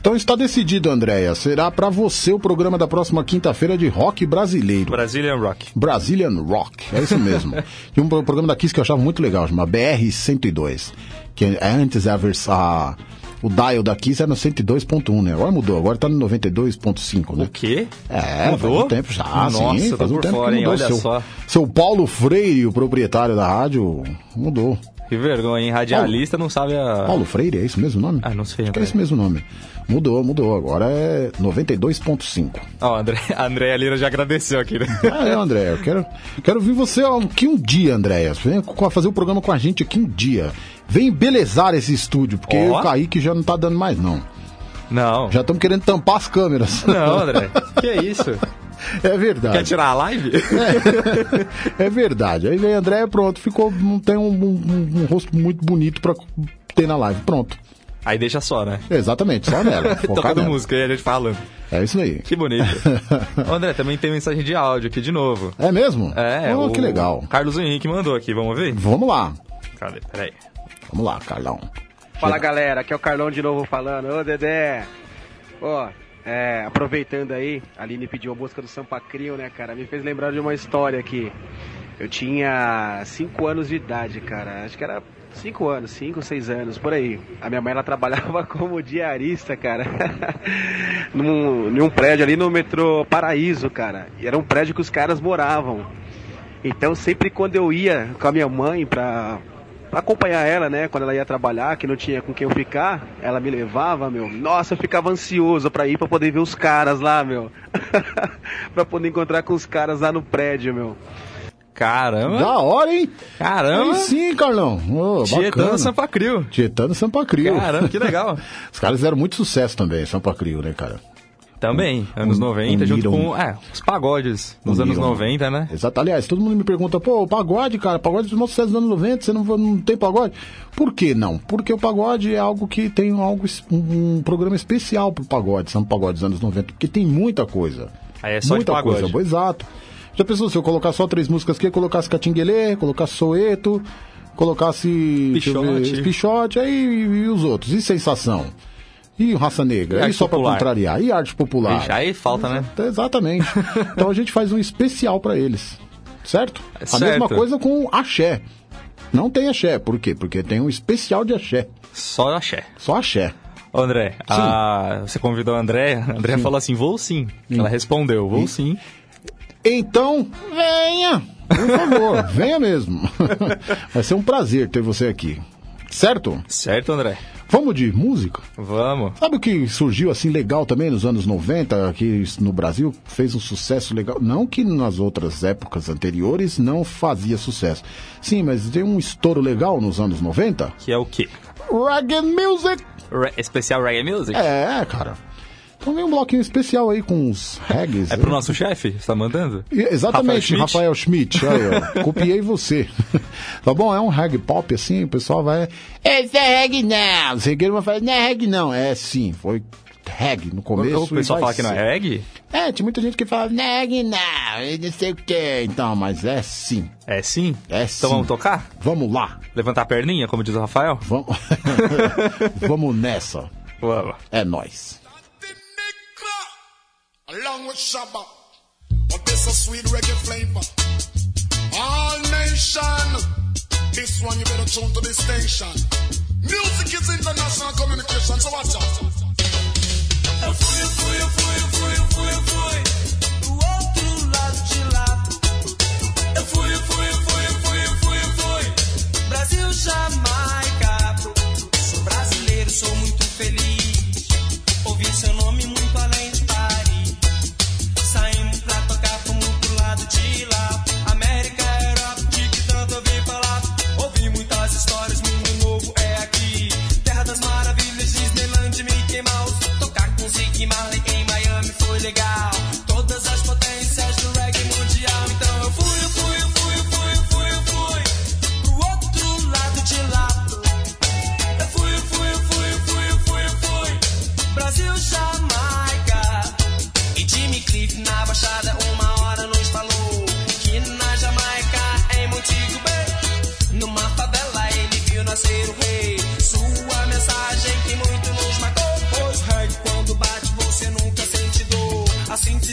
Então está decidido, Andréia. Será pra você o programa da próxima quinta-feira de rock brasileiro. Brazilian Rock. Brazilian Rock, é isso mesmo. Tinha um pro- programa da Kiss que eu achava muito legal, chama BR-102. Que é antes a, vers- a- o dial da Kiss era no 102.1, né? Agora mudou, agora tá no 92.5, né? O quê? É, Mudou? faz um tempo já, Nossa, sim, faz um por tempo fora, que hein? mudou. Olha seu, só. seu Paulo Freire, o proprietário da rádio, mudou. Que vergonha, hein? Radialista não sabe a. Paulo Freire, é isso mesmo nome? Ah, não sei, Acho que é esse mesmo nome. Mudou, mudou. Agora é 92.5. Ó, André, a Andréia Lira já agradeceu aqui, né? Ah, é, André, eu quero, quero ver você aqui um dia, Andréia. Vem fazer o programa com a gente aqui um dia. Vem belezar esse estúdio, porque Ó. eu e o Kaique já não tá dando mais, não. Não. Já estamos querendo tampar as câmeras. Não, André. Que é isso? É verdade. Quer tirar a live? É verdade. Aí vem a Andréia, pronto, ficou. Não tem um, um- um rosto muito bonito pra ter na live. Pronto. Aí deixa só, né? Exatamente, só nela. Tocando nela. música e a gente falando. É isso aí. Que bonito. Ô, André, também tem mensagem de áudio aqui de novo. É mesmo? É, Oh, o que legal. Carlos Henrique mandou aqui, vamos ver? Vamos lá. Cadê? Peraí. Vamos lá, Carlão. Fala galera, aqui é o Carlão de novo falando. Ô Dedé! Ó, é, aproveitando aí, a Aline pediu a música do Sampa Crio, né, cara? Me fez lembrar de uma história aqui. Eu tinha 5 anos de idade, cara. Acho que era 5 anos, 5, 6 anos, por aí. A minha mãe ela trabalhava como diarista, cara. num, num prédio ali no metrô Paraíso, cara. E era um prédio que os caras moravam. Então sempre quando eu ia com a minha mãe pra, pra acompanhar ela, né, quando ela ia trabalhar, que não tinha com quem eu ficar, ela me levava, meu. Nossa, eu ficava ansioso pra ir pra poder ver os caras lá, meu. pra poder encontrar com os caras lá no prédio, meu. Caramba. Da hora, hein? Caramba. Aí sim, Carlão. Tietando bacana. Sampa Crio. Tietando Sampa Crio. Caramba, que legal. Os caras fizeram muito sucesso também, Sampa Crio, né, cara? Também, anos 90, junto uniram- com é, os pagodes nos anos Uniram. 90, né? Exato. Aliás, todo mundo me pergunta, pô, pagode, cara, pagode dos sucesso dos anos 90, você não, não tem pagode? Por que não? Porque o pagode é algo que tem algo, um, um programa especial pro pagode, são pagode dos anos 90, porque tem muita coisa. Aí é só de muita pagode. coisa, boa, exato. Já pensou se eu colocar só três músicas aqui, colocasse Catinguelê, colocasse Soeto, colocasse eu ver, Pichote. Pichote, aí e, os outros? E Sensação? E Raça Negra? E E, só pra Popular? contrariar? E Arte Popular? Aí falta, né? Exatamente. então a gente faz um especial pra eles. Certo? A Certo. mesma coisa com axé. Não tem axé. Por quê? Porque tem um especial de axé. Só axé. Só axé. Ô, André, a- você convidou a André, a André falou assim, vou sim. Ela respondeu, vou sim. Então, venha! Por favor, venha mesmo. Vai ser um prazer ter você aqui. Certo? Certo, André. Vamos de música? Vamos. Sabe o que surgiu assim legal também nos anos 90, aqui no Brasil, fez um sucesso legal? Não que nas outras épocas anteriores não fazia sucesso. Sim, mas tem um estouro legal nos anos 90. Que é o quê? Reggae Music! Re- especial Reggae Music? É, cara. Então vem um bloquinho especial aí com os reggaes. É pro nosso chefe? Você tá mandando? Exatamente, Rafael Rafael Schmidt. Aí, copiei você. tá bom? É um reggae pop assim, o pessoal vai. Esse é reggae não. Os regueiros vão falar, não é reggae não. É sim, foi reggae no começo. O pessoal fala vai que não ser. é reggae? É, tinha muita gente que fala, não é reggae não, e não sei o que. Então, mas é sim. É sim? É Então sim. vamos tocar? Vamos lá. Levantar a perninha, como diz o Rafael? Vamos, vamos nessa. Vamos. É nóis. Along with Shabba. But this a sweet reggae flavor. All nation, this one you better tune to this station. Music is international communication, so watch out. Eu fui, eu fui, eu fui, eu fui, eu fui, eu fui Do outro lado de lá Eu fui, eu fui, eu fui, eu fui, eu fui, eu fui Brasil, Jamaica Sou brasileiro, sou muito Que Marley em Miami foi legal. Todas as potências do reggae mundial. Então eu fui, eu fui, eu fui, eu fui, eu fui, eu fui. Pro outro lado de lá. Eu fui, eu fui, eu fui, eu fui, eu fui, eu fui. Brasil, Jamaica. E Jimmy Cliff na Baixada, uma hora nos falou. Que na Jamaica, em Montigo Bay. Numa favela ele viu nascer o rei.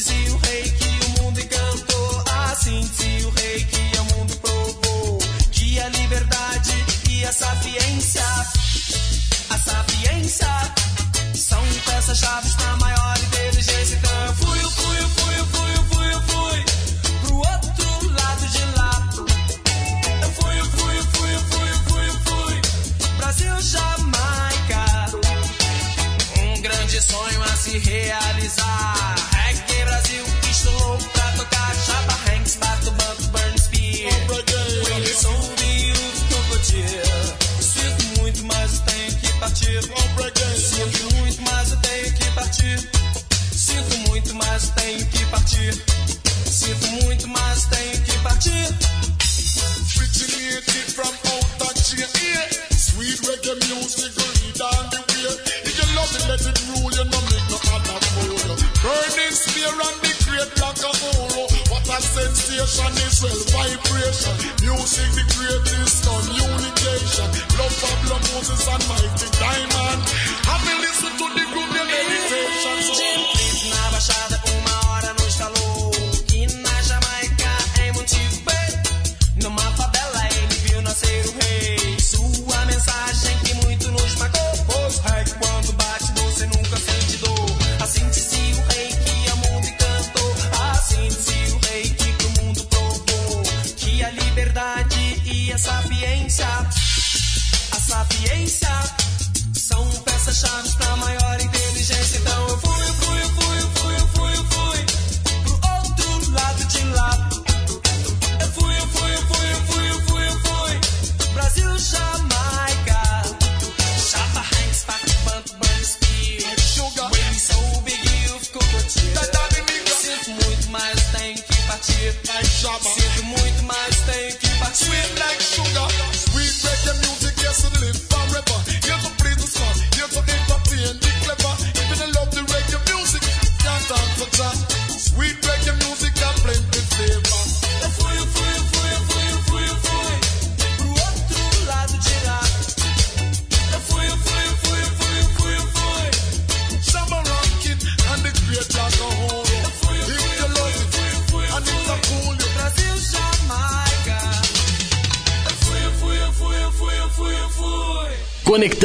Senti o rei que o mundo encantou. assim senti o rei que o mundo provou. Que a liberdade e a sapiência, a sapiência, são peças-chave na maior inteligência. Então eu fui, eu fui, eu fui, eu fui, eu fui, eu fui. Pro outro lado de lá. Fui, eu fui, eu fui, eu fui, eu fui, eu fui. Brasil, Jamaica. Um grande sonho a se realizar. nation is well vibration. Music the greatest communication. Love Pablo Moses and Mighty Diamond. Have me listen to the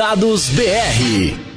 Dados BR.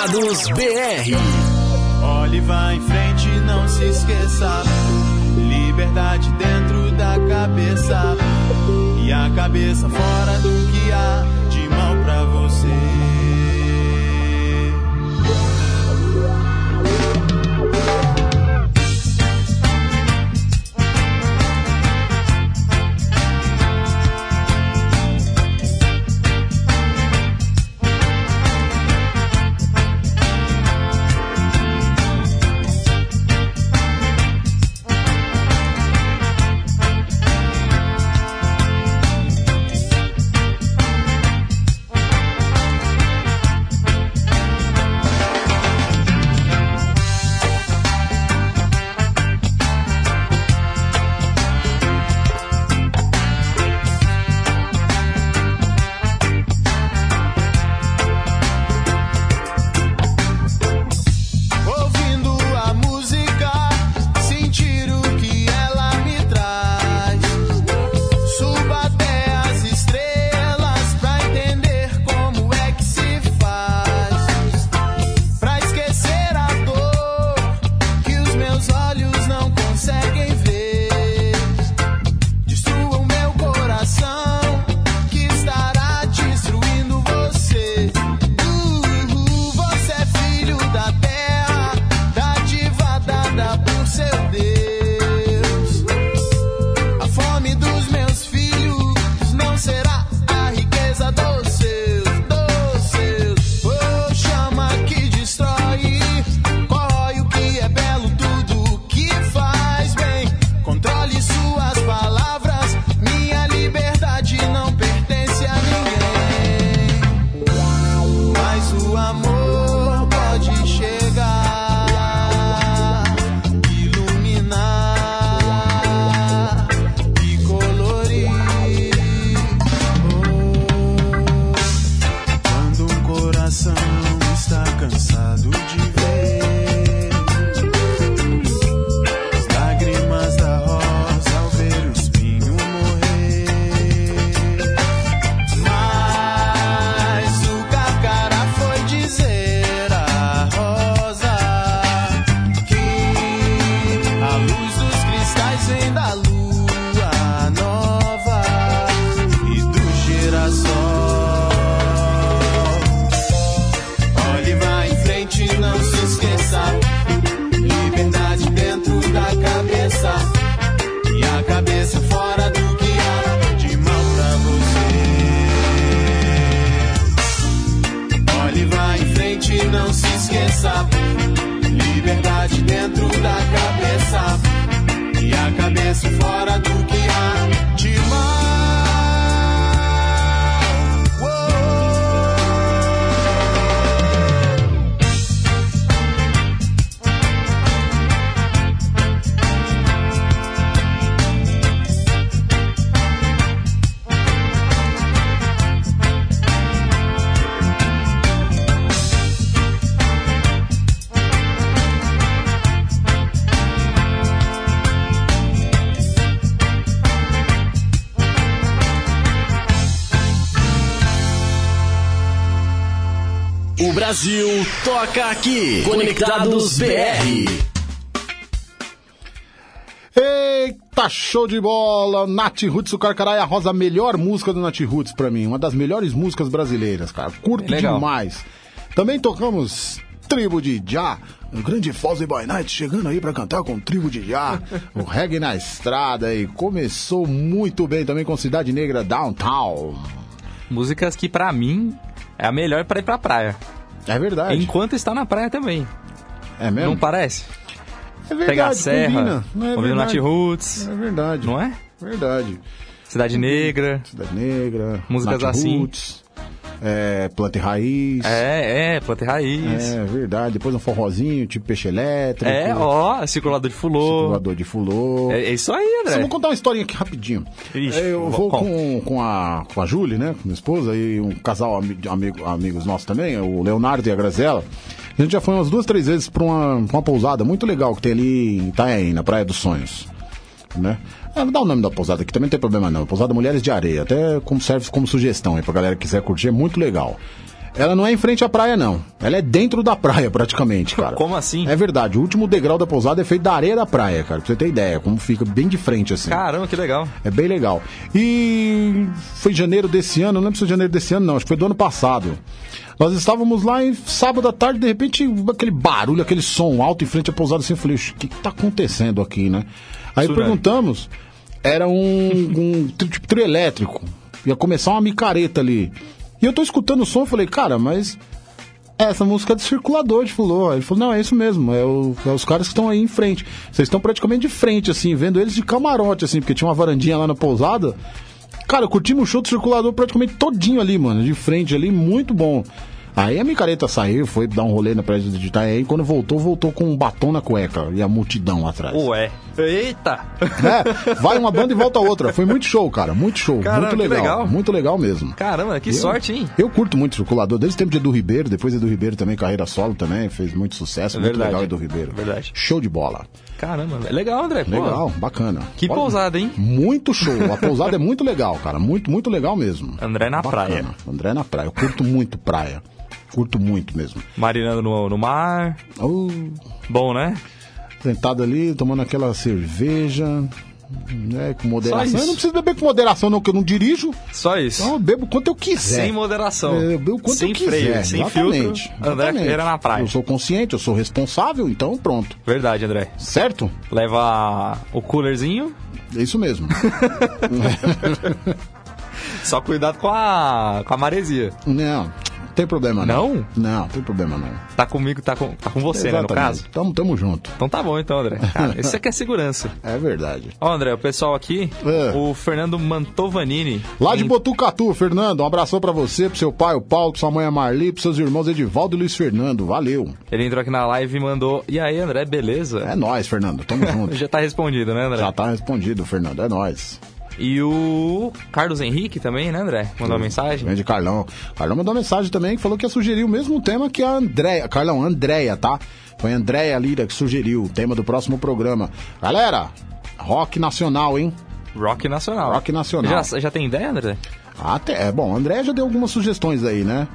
Importados BR. Olhe, vá em frente, não se esqueça. Liberdade dentro da cabeça e a cabeça fora do que há Brasil toca aqui. Conectados BR. Eita, show de bola! Nath Roots, o Carcará é a Rosa, a melhor música do Nath Roots pra mim. Uma das melhores músicas brasileiras, cara. Curto Legal. demais. Também tocamos Tribo de Já. O grande Fozzy Boy Night chegando aí para cantar com Tribo de Já. o reggae na estrada aí. Começou muito bem também com Cidade Negra Downtown. Músicas que para mim é a melhor para ir pra praia. É verdade. Enquanto está na praia também. É mesmo? Não parece? É verdade, Pegar a serra, combina. Não é Nat verdade. Roots. É verdade. Não é? Verdade. Cidade Negra. Cidade Negra. Músicas assim. Roots, é, Planta e Raiz. É, é, planta e raiz. É verdade. Depois um forrozinho, tipo peixe elétrico. É, ó, circulador de fulô. Circulador de fulô. É, é isso aí. Só vou contar uma historinha aqui rapidinho. Ixi, É, eu vou- conta. com, com, a, com a Júlia, né? Com minha esposa, e um casal ami- amigo, amigos nossos também, o Leonardo e a Grazela. A gente já foi umas duas, três vezes pra uma, pra uma pousada muito legal que tem ali em Itaém, na Praia dos Sonhos. Né? É, dá o nome da pousada aqui, também não tem problema não. Pousada Mulheres de Areia, até como serve como sugestão aí pra galera que quiser curtir, é muito legal. Ela não é em frente à praia, não. Ela é dentro da praia, praticamente, cara. Como assim? É verdade. O último degrau da pousada é feito da areia da praia, cara. Pra você ter ideia, como fica bem de frente, assim. Caramba, que legal. É bem legal. E foi em janeiro desse ano, não lembro se foi janeiro desse ano, não, acho que foi do ano passado. Nós estávamos lá em sábado à tarde, de repente, aquele barulho, aquele som alto em frente à pousada, assim, eu falei, "Ixi, o que, que tá acontecendo aqui, né? Aí Tsunami. perguntamos, era um, um tipo trio elétrico, ia começar uma micareta ali. E eu tô escutando o som, falei, cara, mas essa música é de circulador de fulô. Ele falou, não, é isso mesmo, é, o- é os caras que estão aí em frente. Vocês estão praticamente de frente, assim, vendo eles de camarote, assim, porque tinha uma varandinha lá na pousada. Cara, curtimos o show do circulador praticamente todinho ali, mano, de frente ali, muito bom. Aí a micareta saiu, foi dar um rolê na praia de Itaém, e quando voltou, voltou com um batom na cueca e a multidão atrás. Ué. Eita! É, vai uma banda e volta outra. Foi muito show, cara, muito show, Caramba, muito legal, legal. muito legal mesmo. Caramba, que Eu- sorte, hein? Eu curto muito circulador, desde o tempo de Edu Ribeiro, depois Edu Ribeiro também, carreira solo também, fez muito sucesso, É muito verdade. legal Edu Ribeiro. Verdade. Show de bola. Caramba, é legal, André. pô. Legal, bacana. Que Pode- pousada, hein? Muito show. A pousada é muito legal, cara. Muito, muito legal mesmo. André na Bacana. praia. André na praia. Eu curto muito praia. Curto muito mesmo. Marinando no, no mar. Bom, né? Sentado ali, tomando aquela cerveja. Né, com moderação. Eu não preciso beber com moderação, não, que eu não dirijo. Só isso. Então eu bebo quanto eu quiser. Sem moderação. É, Eu bebo quanto Sem eu quiser. freio, sem exatamente, filtro. André. Ferreira na praia. Eu sou consciente, eu sou responsável, então pronto. Verdade, André. Certo? Leva o coolerzinho. É isso mesmo. Só cuidado com a, com a maresia. Não tem problema não. Não? Não, tem problema não. Tá comigo, tá com, tá com você, né, no Exatamente. caso? Tamo, tamo junto. Então tá bom, então, André. Cara, isso aqui é segurança. É verdade. Ó, André, o pessoal aqui, É. o Fernando Mantovanini. Lá de em- Botucatu, Fernando, um abração pra você, pro seu pai, o Paulo, pra sua mãe a Marli, pros seus irmãos Edivaldo e Luiz Fernando. Valeu. Ele entrou aqui na live e mandou. E aí, André, beleza? É nóis, Fernando. Tamo junto. Já tá respondido, né, André? Já tá respondido, Fernando. É nóis. E o Carlos Henrique também, né, André? Mandou uma mensagem. Grande Carlão. Carlão mandou mensagem também que falou que ia sugerir o mesmo tema que a Andréia. Carlão, Andréia, tá? Foi a Andréia Lira que sugeriu o tema do próximo programa. Galera, rock nacional, hein? Rock Nacional. Rock nacional. Já, já tem ideia, André? Até, é bom, André já deu algumas sugestões aí, né?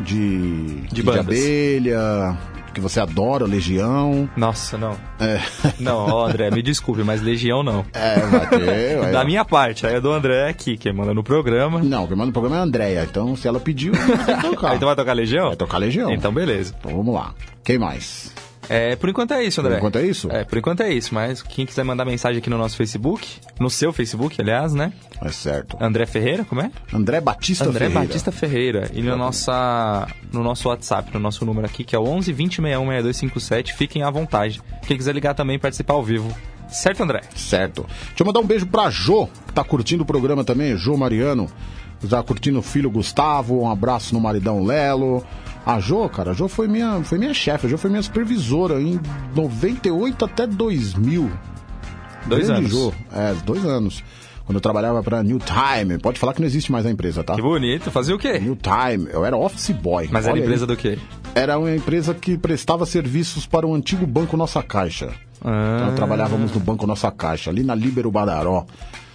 De, de, bandas. abelha, que você adora, Legião. Nossa, não. É. Não, ó, André, me desculpe, mas Legião não. É, vai ter. vai. Da minha parte, aí é do André aqui, que manda no programa. Não, quem manda no programa é a Andréia. Então, se ela pediu, vai tocar. Então vai tocar Legião? Vai tocar Legião. Então, beleza. Então vamos lá. Quem mais? É, por enquanto é isso, André. Por enquanto é isso? É, por enquanto é isso, mas quem quiser mandar mensagem aqui no nosso Facebook, no seu Facebook, aliás, né? É certo. André Ferreira, como é? André Batista André Ferreira. Batista Ferreira. E no, nossa, no nosso WhatsApp, no nosso número aqui, que é o 11 20 61 6257, fiquem à vontade. Quem quiser ligar também e participar ao vivo. Certo, André? Certo. Deixa eu mandar um beijo pra Jô, que tá curtindo o programa também, Jô Mariano. Já curtindo o filho Gustavo, um abraço no maridão Lelo. A Jô, cara, a Jô foi minha, foi minha chefe, a Jô foi minha supervisora em 98 até 2000. Dois Grande anos. Jô, é, dois anos. Quando eu trabalhava pra New Time, pode falar que não existe mais a empresa, tá? Que bonito. Fazia o quê? New Time, eu era office boy. Mas era Olha empresa aí. do quê? Era uma empresa que prestava serviços para o antigo Banco Nossa Caixa. Ah. Então, trabalhávamos no Banco Nossa Caixa, ali na Líbero Badaró,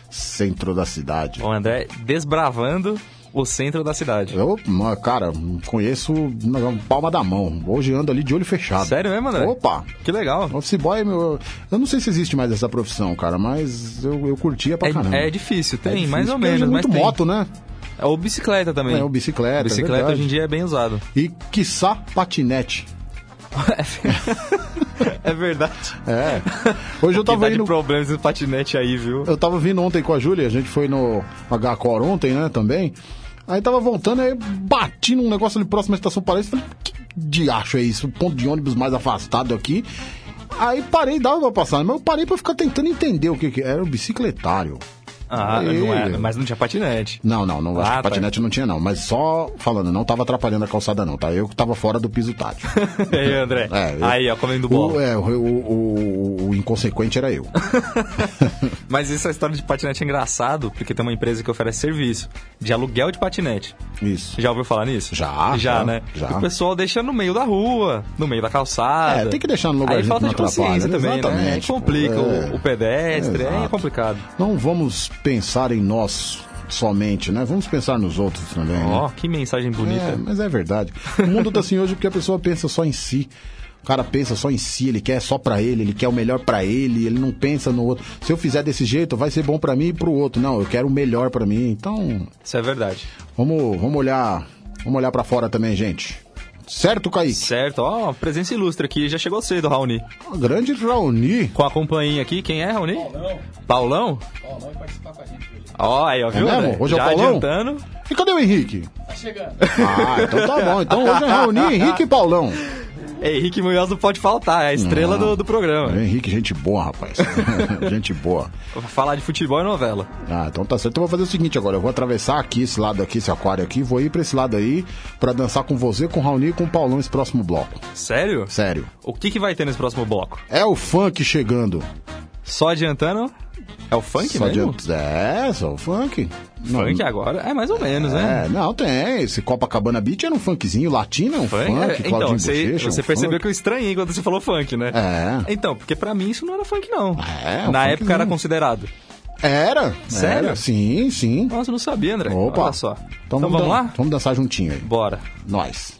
centro da cidade. O André desbravando o centro da cidade. Eu, cara, conheço na palma da mão. Hoje ando ali de olho fechado. Sério mesmo, André? Opa! Que legal. Office boy, meu, eu não sei se existe mais essa profissão, cara, mas eu, eu curtia pra caramba. É, é difícil, tem, difícil, mais ou menos. É muito mas tem. moto, né? É o bicicleta também. É, o bicicleta. Bicicleta é hoje em dia é bem usado. E, quiçá, patinete. É verdade. É. Hoje eu tava de indo. problemas no patinete aí, viu? Eu tava vindo ontem com a Júlia, a gente foi no H-Core ontem, né, também. Aí tava voltando, aí bati num negócio ali próximo à estação Paulista. Falei, que diacho é isso? O ponto de ônibus mais afastado aqui. Aí parei, dava pra passar, mas eu parei pra ficar tentando entender o que que era o bicicletário. Ah, não é, mas não tinha patinete. Não, não, não acho Ah, tá. patinete não tinha não, mas só falando, não tava atrapalhando a calçada não, tá? Eu que tava fora do piso tátil. E aí, André? É, eu- Aí, ó, comendo bola. O, é, o- o- o inconsequente era eu. Mas essa história de patinete é engraçado, porque tem uma empresa que oferece serviço de aluguel de patinete. Isso. Já ouviu falar nisso? Já, Já, já, né? já. E o pessoal deixa no meio da rua, no meio da calçada. É, tem que deixar no lugar Aí falta de consciência atrapalha, também, né? exatamente, Complica pô, o- é. o, pedestre, é Exato. complicado. Não vamos pensar em nós somente, né? Vamos pensar nos outros também. né? Ó, que mensagem bonita. É, mas é verdade. O mundo tá assim hoje porque a pessoa pensa só em si. O cara pensa só em si, ele quer só pra ele, ele quer o melhor pra ele, ele não pensa no outro. Se eu fizer desse jeito, vai ser bom pra mim e pro outro. Não, eu quero o melhor pra mim. Então, Isso é verdade. vamos, vamos olhar, vamos olhar para fora também, gente. Certo, Kaique? Certo, ó, presença ilustre aqui, já chegou cedo, Raoni. Grande Raoni. Com a companhia aqui, quem é, Raoni? Paulão. Paulão? vai participar com a gente hoje. Ó, aí, ó, viu? mesmo? André? Hoje é o já Paulão? adiantando. E cadê o Henrique? Tá chegando. Ah, então tá bom. Então hoje é Raoni, Henrique e Paulão. Henrique Munhoz não pode faltar, é a estrela do, do programa. Henrique, gente boa, rapaz. gente boa. Falar de futebol e novela. Ah, então tá certo. Eu vou fazer o seguinte agora. Eu vou atravessar aqui, esse lado aqui, esse aquário aqui. Vou ir pra esse lado aí pra dançar com você, com o Raoni e com o Paulão esse próximo bloco. Sério? Sério. O que, que vai ter nesse próximo bloco? É o funk chegando. Só adiantando? É o funk Só mesmo? adianta- É, só o funk. Funk agora? É mais ou menos, né? É, não, tem. Esse Copacabana Beach era um funkzinho, latino é um funk, É, então, você, Bochecha é um você percebeu funk. que eu estranhei quando você falou funk, né? É. Então, porque pra mim isso não era funk, não. É, um Na época era considerado. Era. Sério? Era, sim, sim. Nossa, eu não sabia, André. Opa. Olha só. Então, Então, vamos, vamos lá? Vamos dançar juntinho aí. Bora. Nós.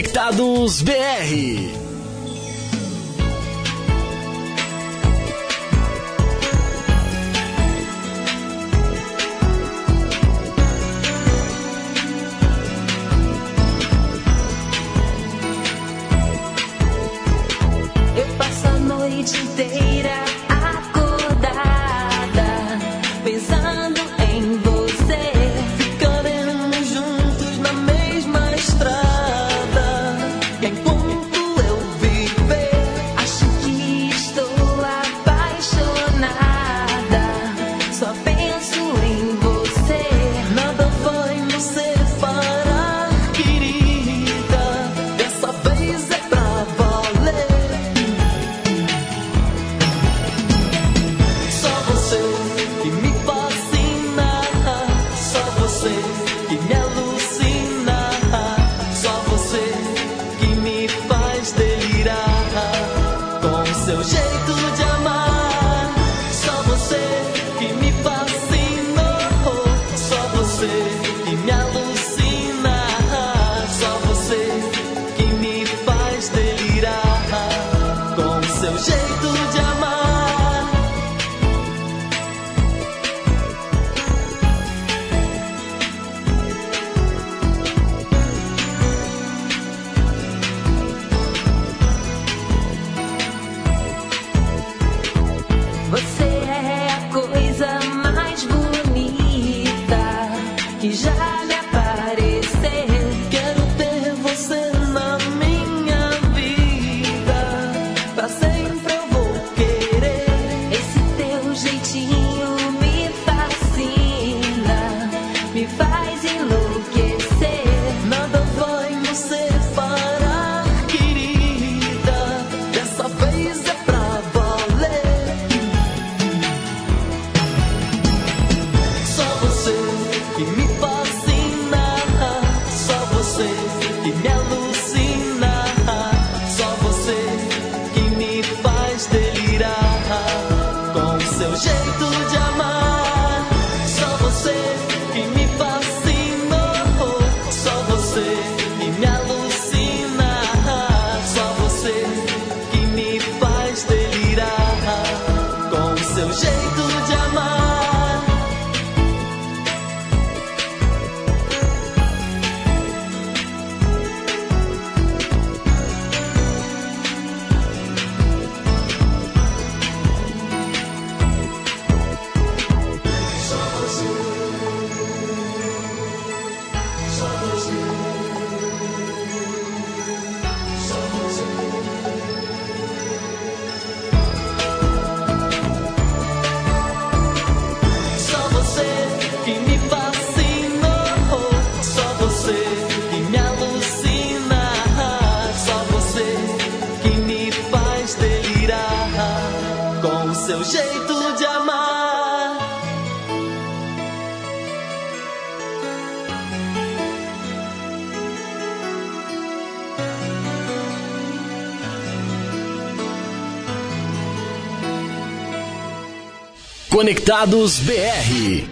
Conectados BR. passei Conectados BR.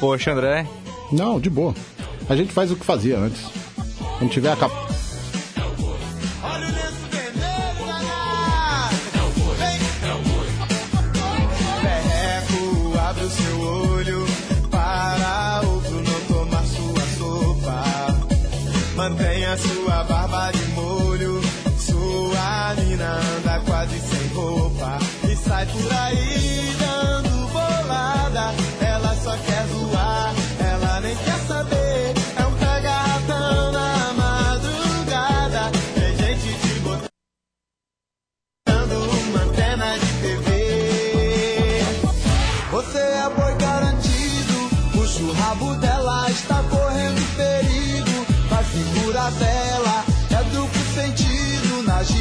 Poxa, André. Não, de boa. A gente faz o que fazia antes. Quando tiver a capa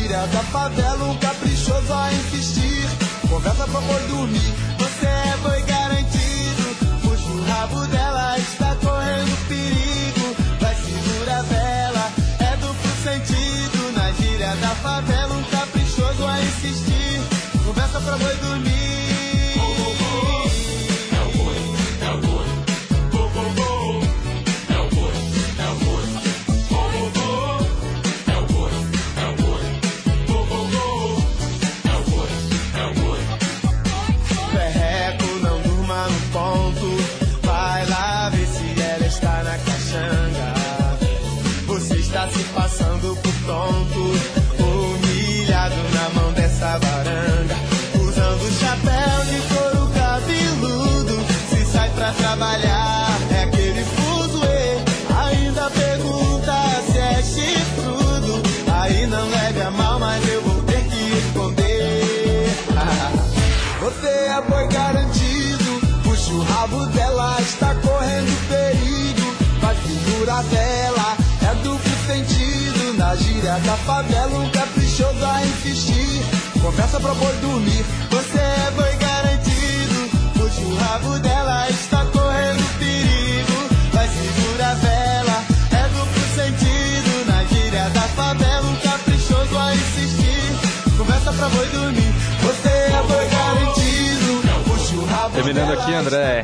tira da favela um caprichoso a insistir. Conversa pra boi dormir, você é boi garantido. Puxa o rabo dela, está correndo perigo. Vai segura a vela, é duplo sentido. Na gíria da favela um caprichoso a insistir. Conversa pra boi dormir. Sentido. Na gíria da favela, um caprichoso a insistir. Começa pra boi dormir, você é boi garantido. Puxa o rabo dela, está correndo perigo. Vai segurar vela, é duplo sentido. Na gíria da favela, um caprichoso a insistir. Conversa pra boi dormir, você é boi garantido. Puxa o rabo Terminando dela, aqui, André.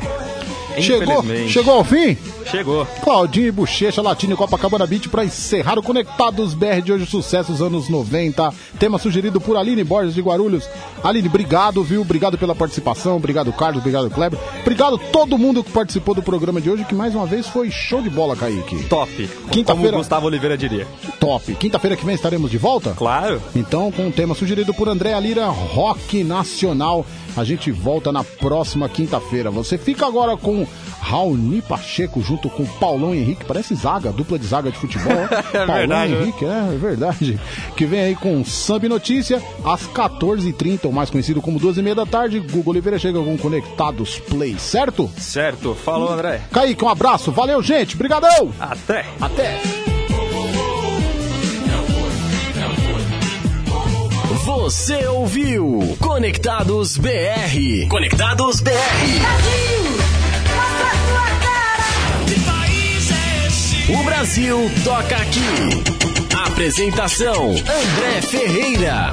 Chegou, chegou ao fim? Chegou. Claudinho e Bochecha, Latino e Copacabana Beat para encerrar o Conectados BR de hoje, sucessos anos 90. Tema sugerido por Aline Borges de Guarulhos. Aline, obrigado, viu? Obrigado pela participação. Obrigado, Carlos. Obrigado, Kleber. Obrigado todo mundo que participou do programa de hoje, que mais uma vez foi show de bola, Kaique. Top. Quinta-feira- Gustavo Oliveira diria. Top. Quinta-feira que vem estaremos de volta? Claro. Então, com o tema sugerido por André Lira, Rock Nacional. A gente volta na próxima quinta-feira. Você fica agora com Raoni Pacheco junto com Paulão Henrique. Parece zaga, dupla de zaga de futebol. É Paulão verdade, né? Henrique, é, é verdade. Que vem aí com Samba e Notícia às 14h30, ou mais conhecido como 12h30 da tarde. Google Oliveira chega com Conectados Play, certo? Certo. Falou, André. Kaique, um abraço. Valeu, gente. Brigadão. Até. Até. Você ouviu Conectados BR. Conectados BR. O Brasil toca aqui. Apresentação: André Ferreira.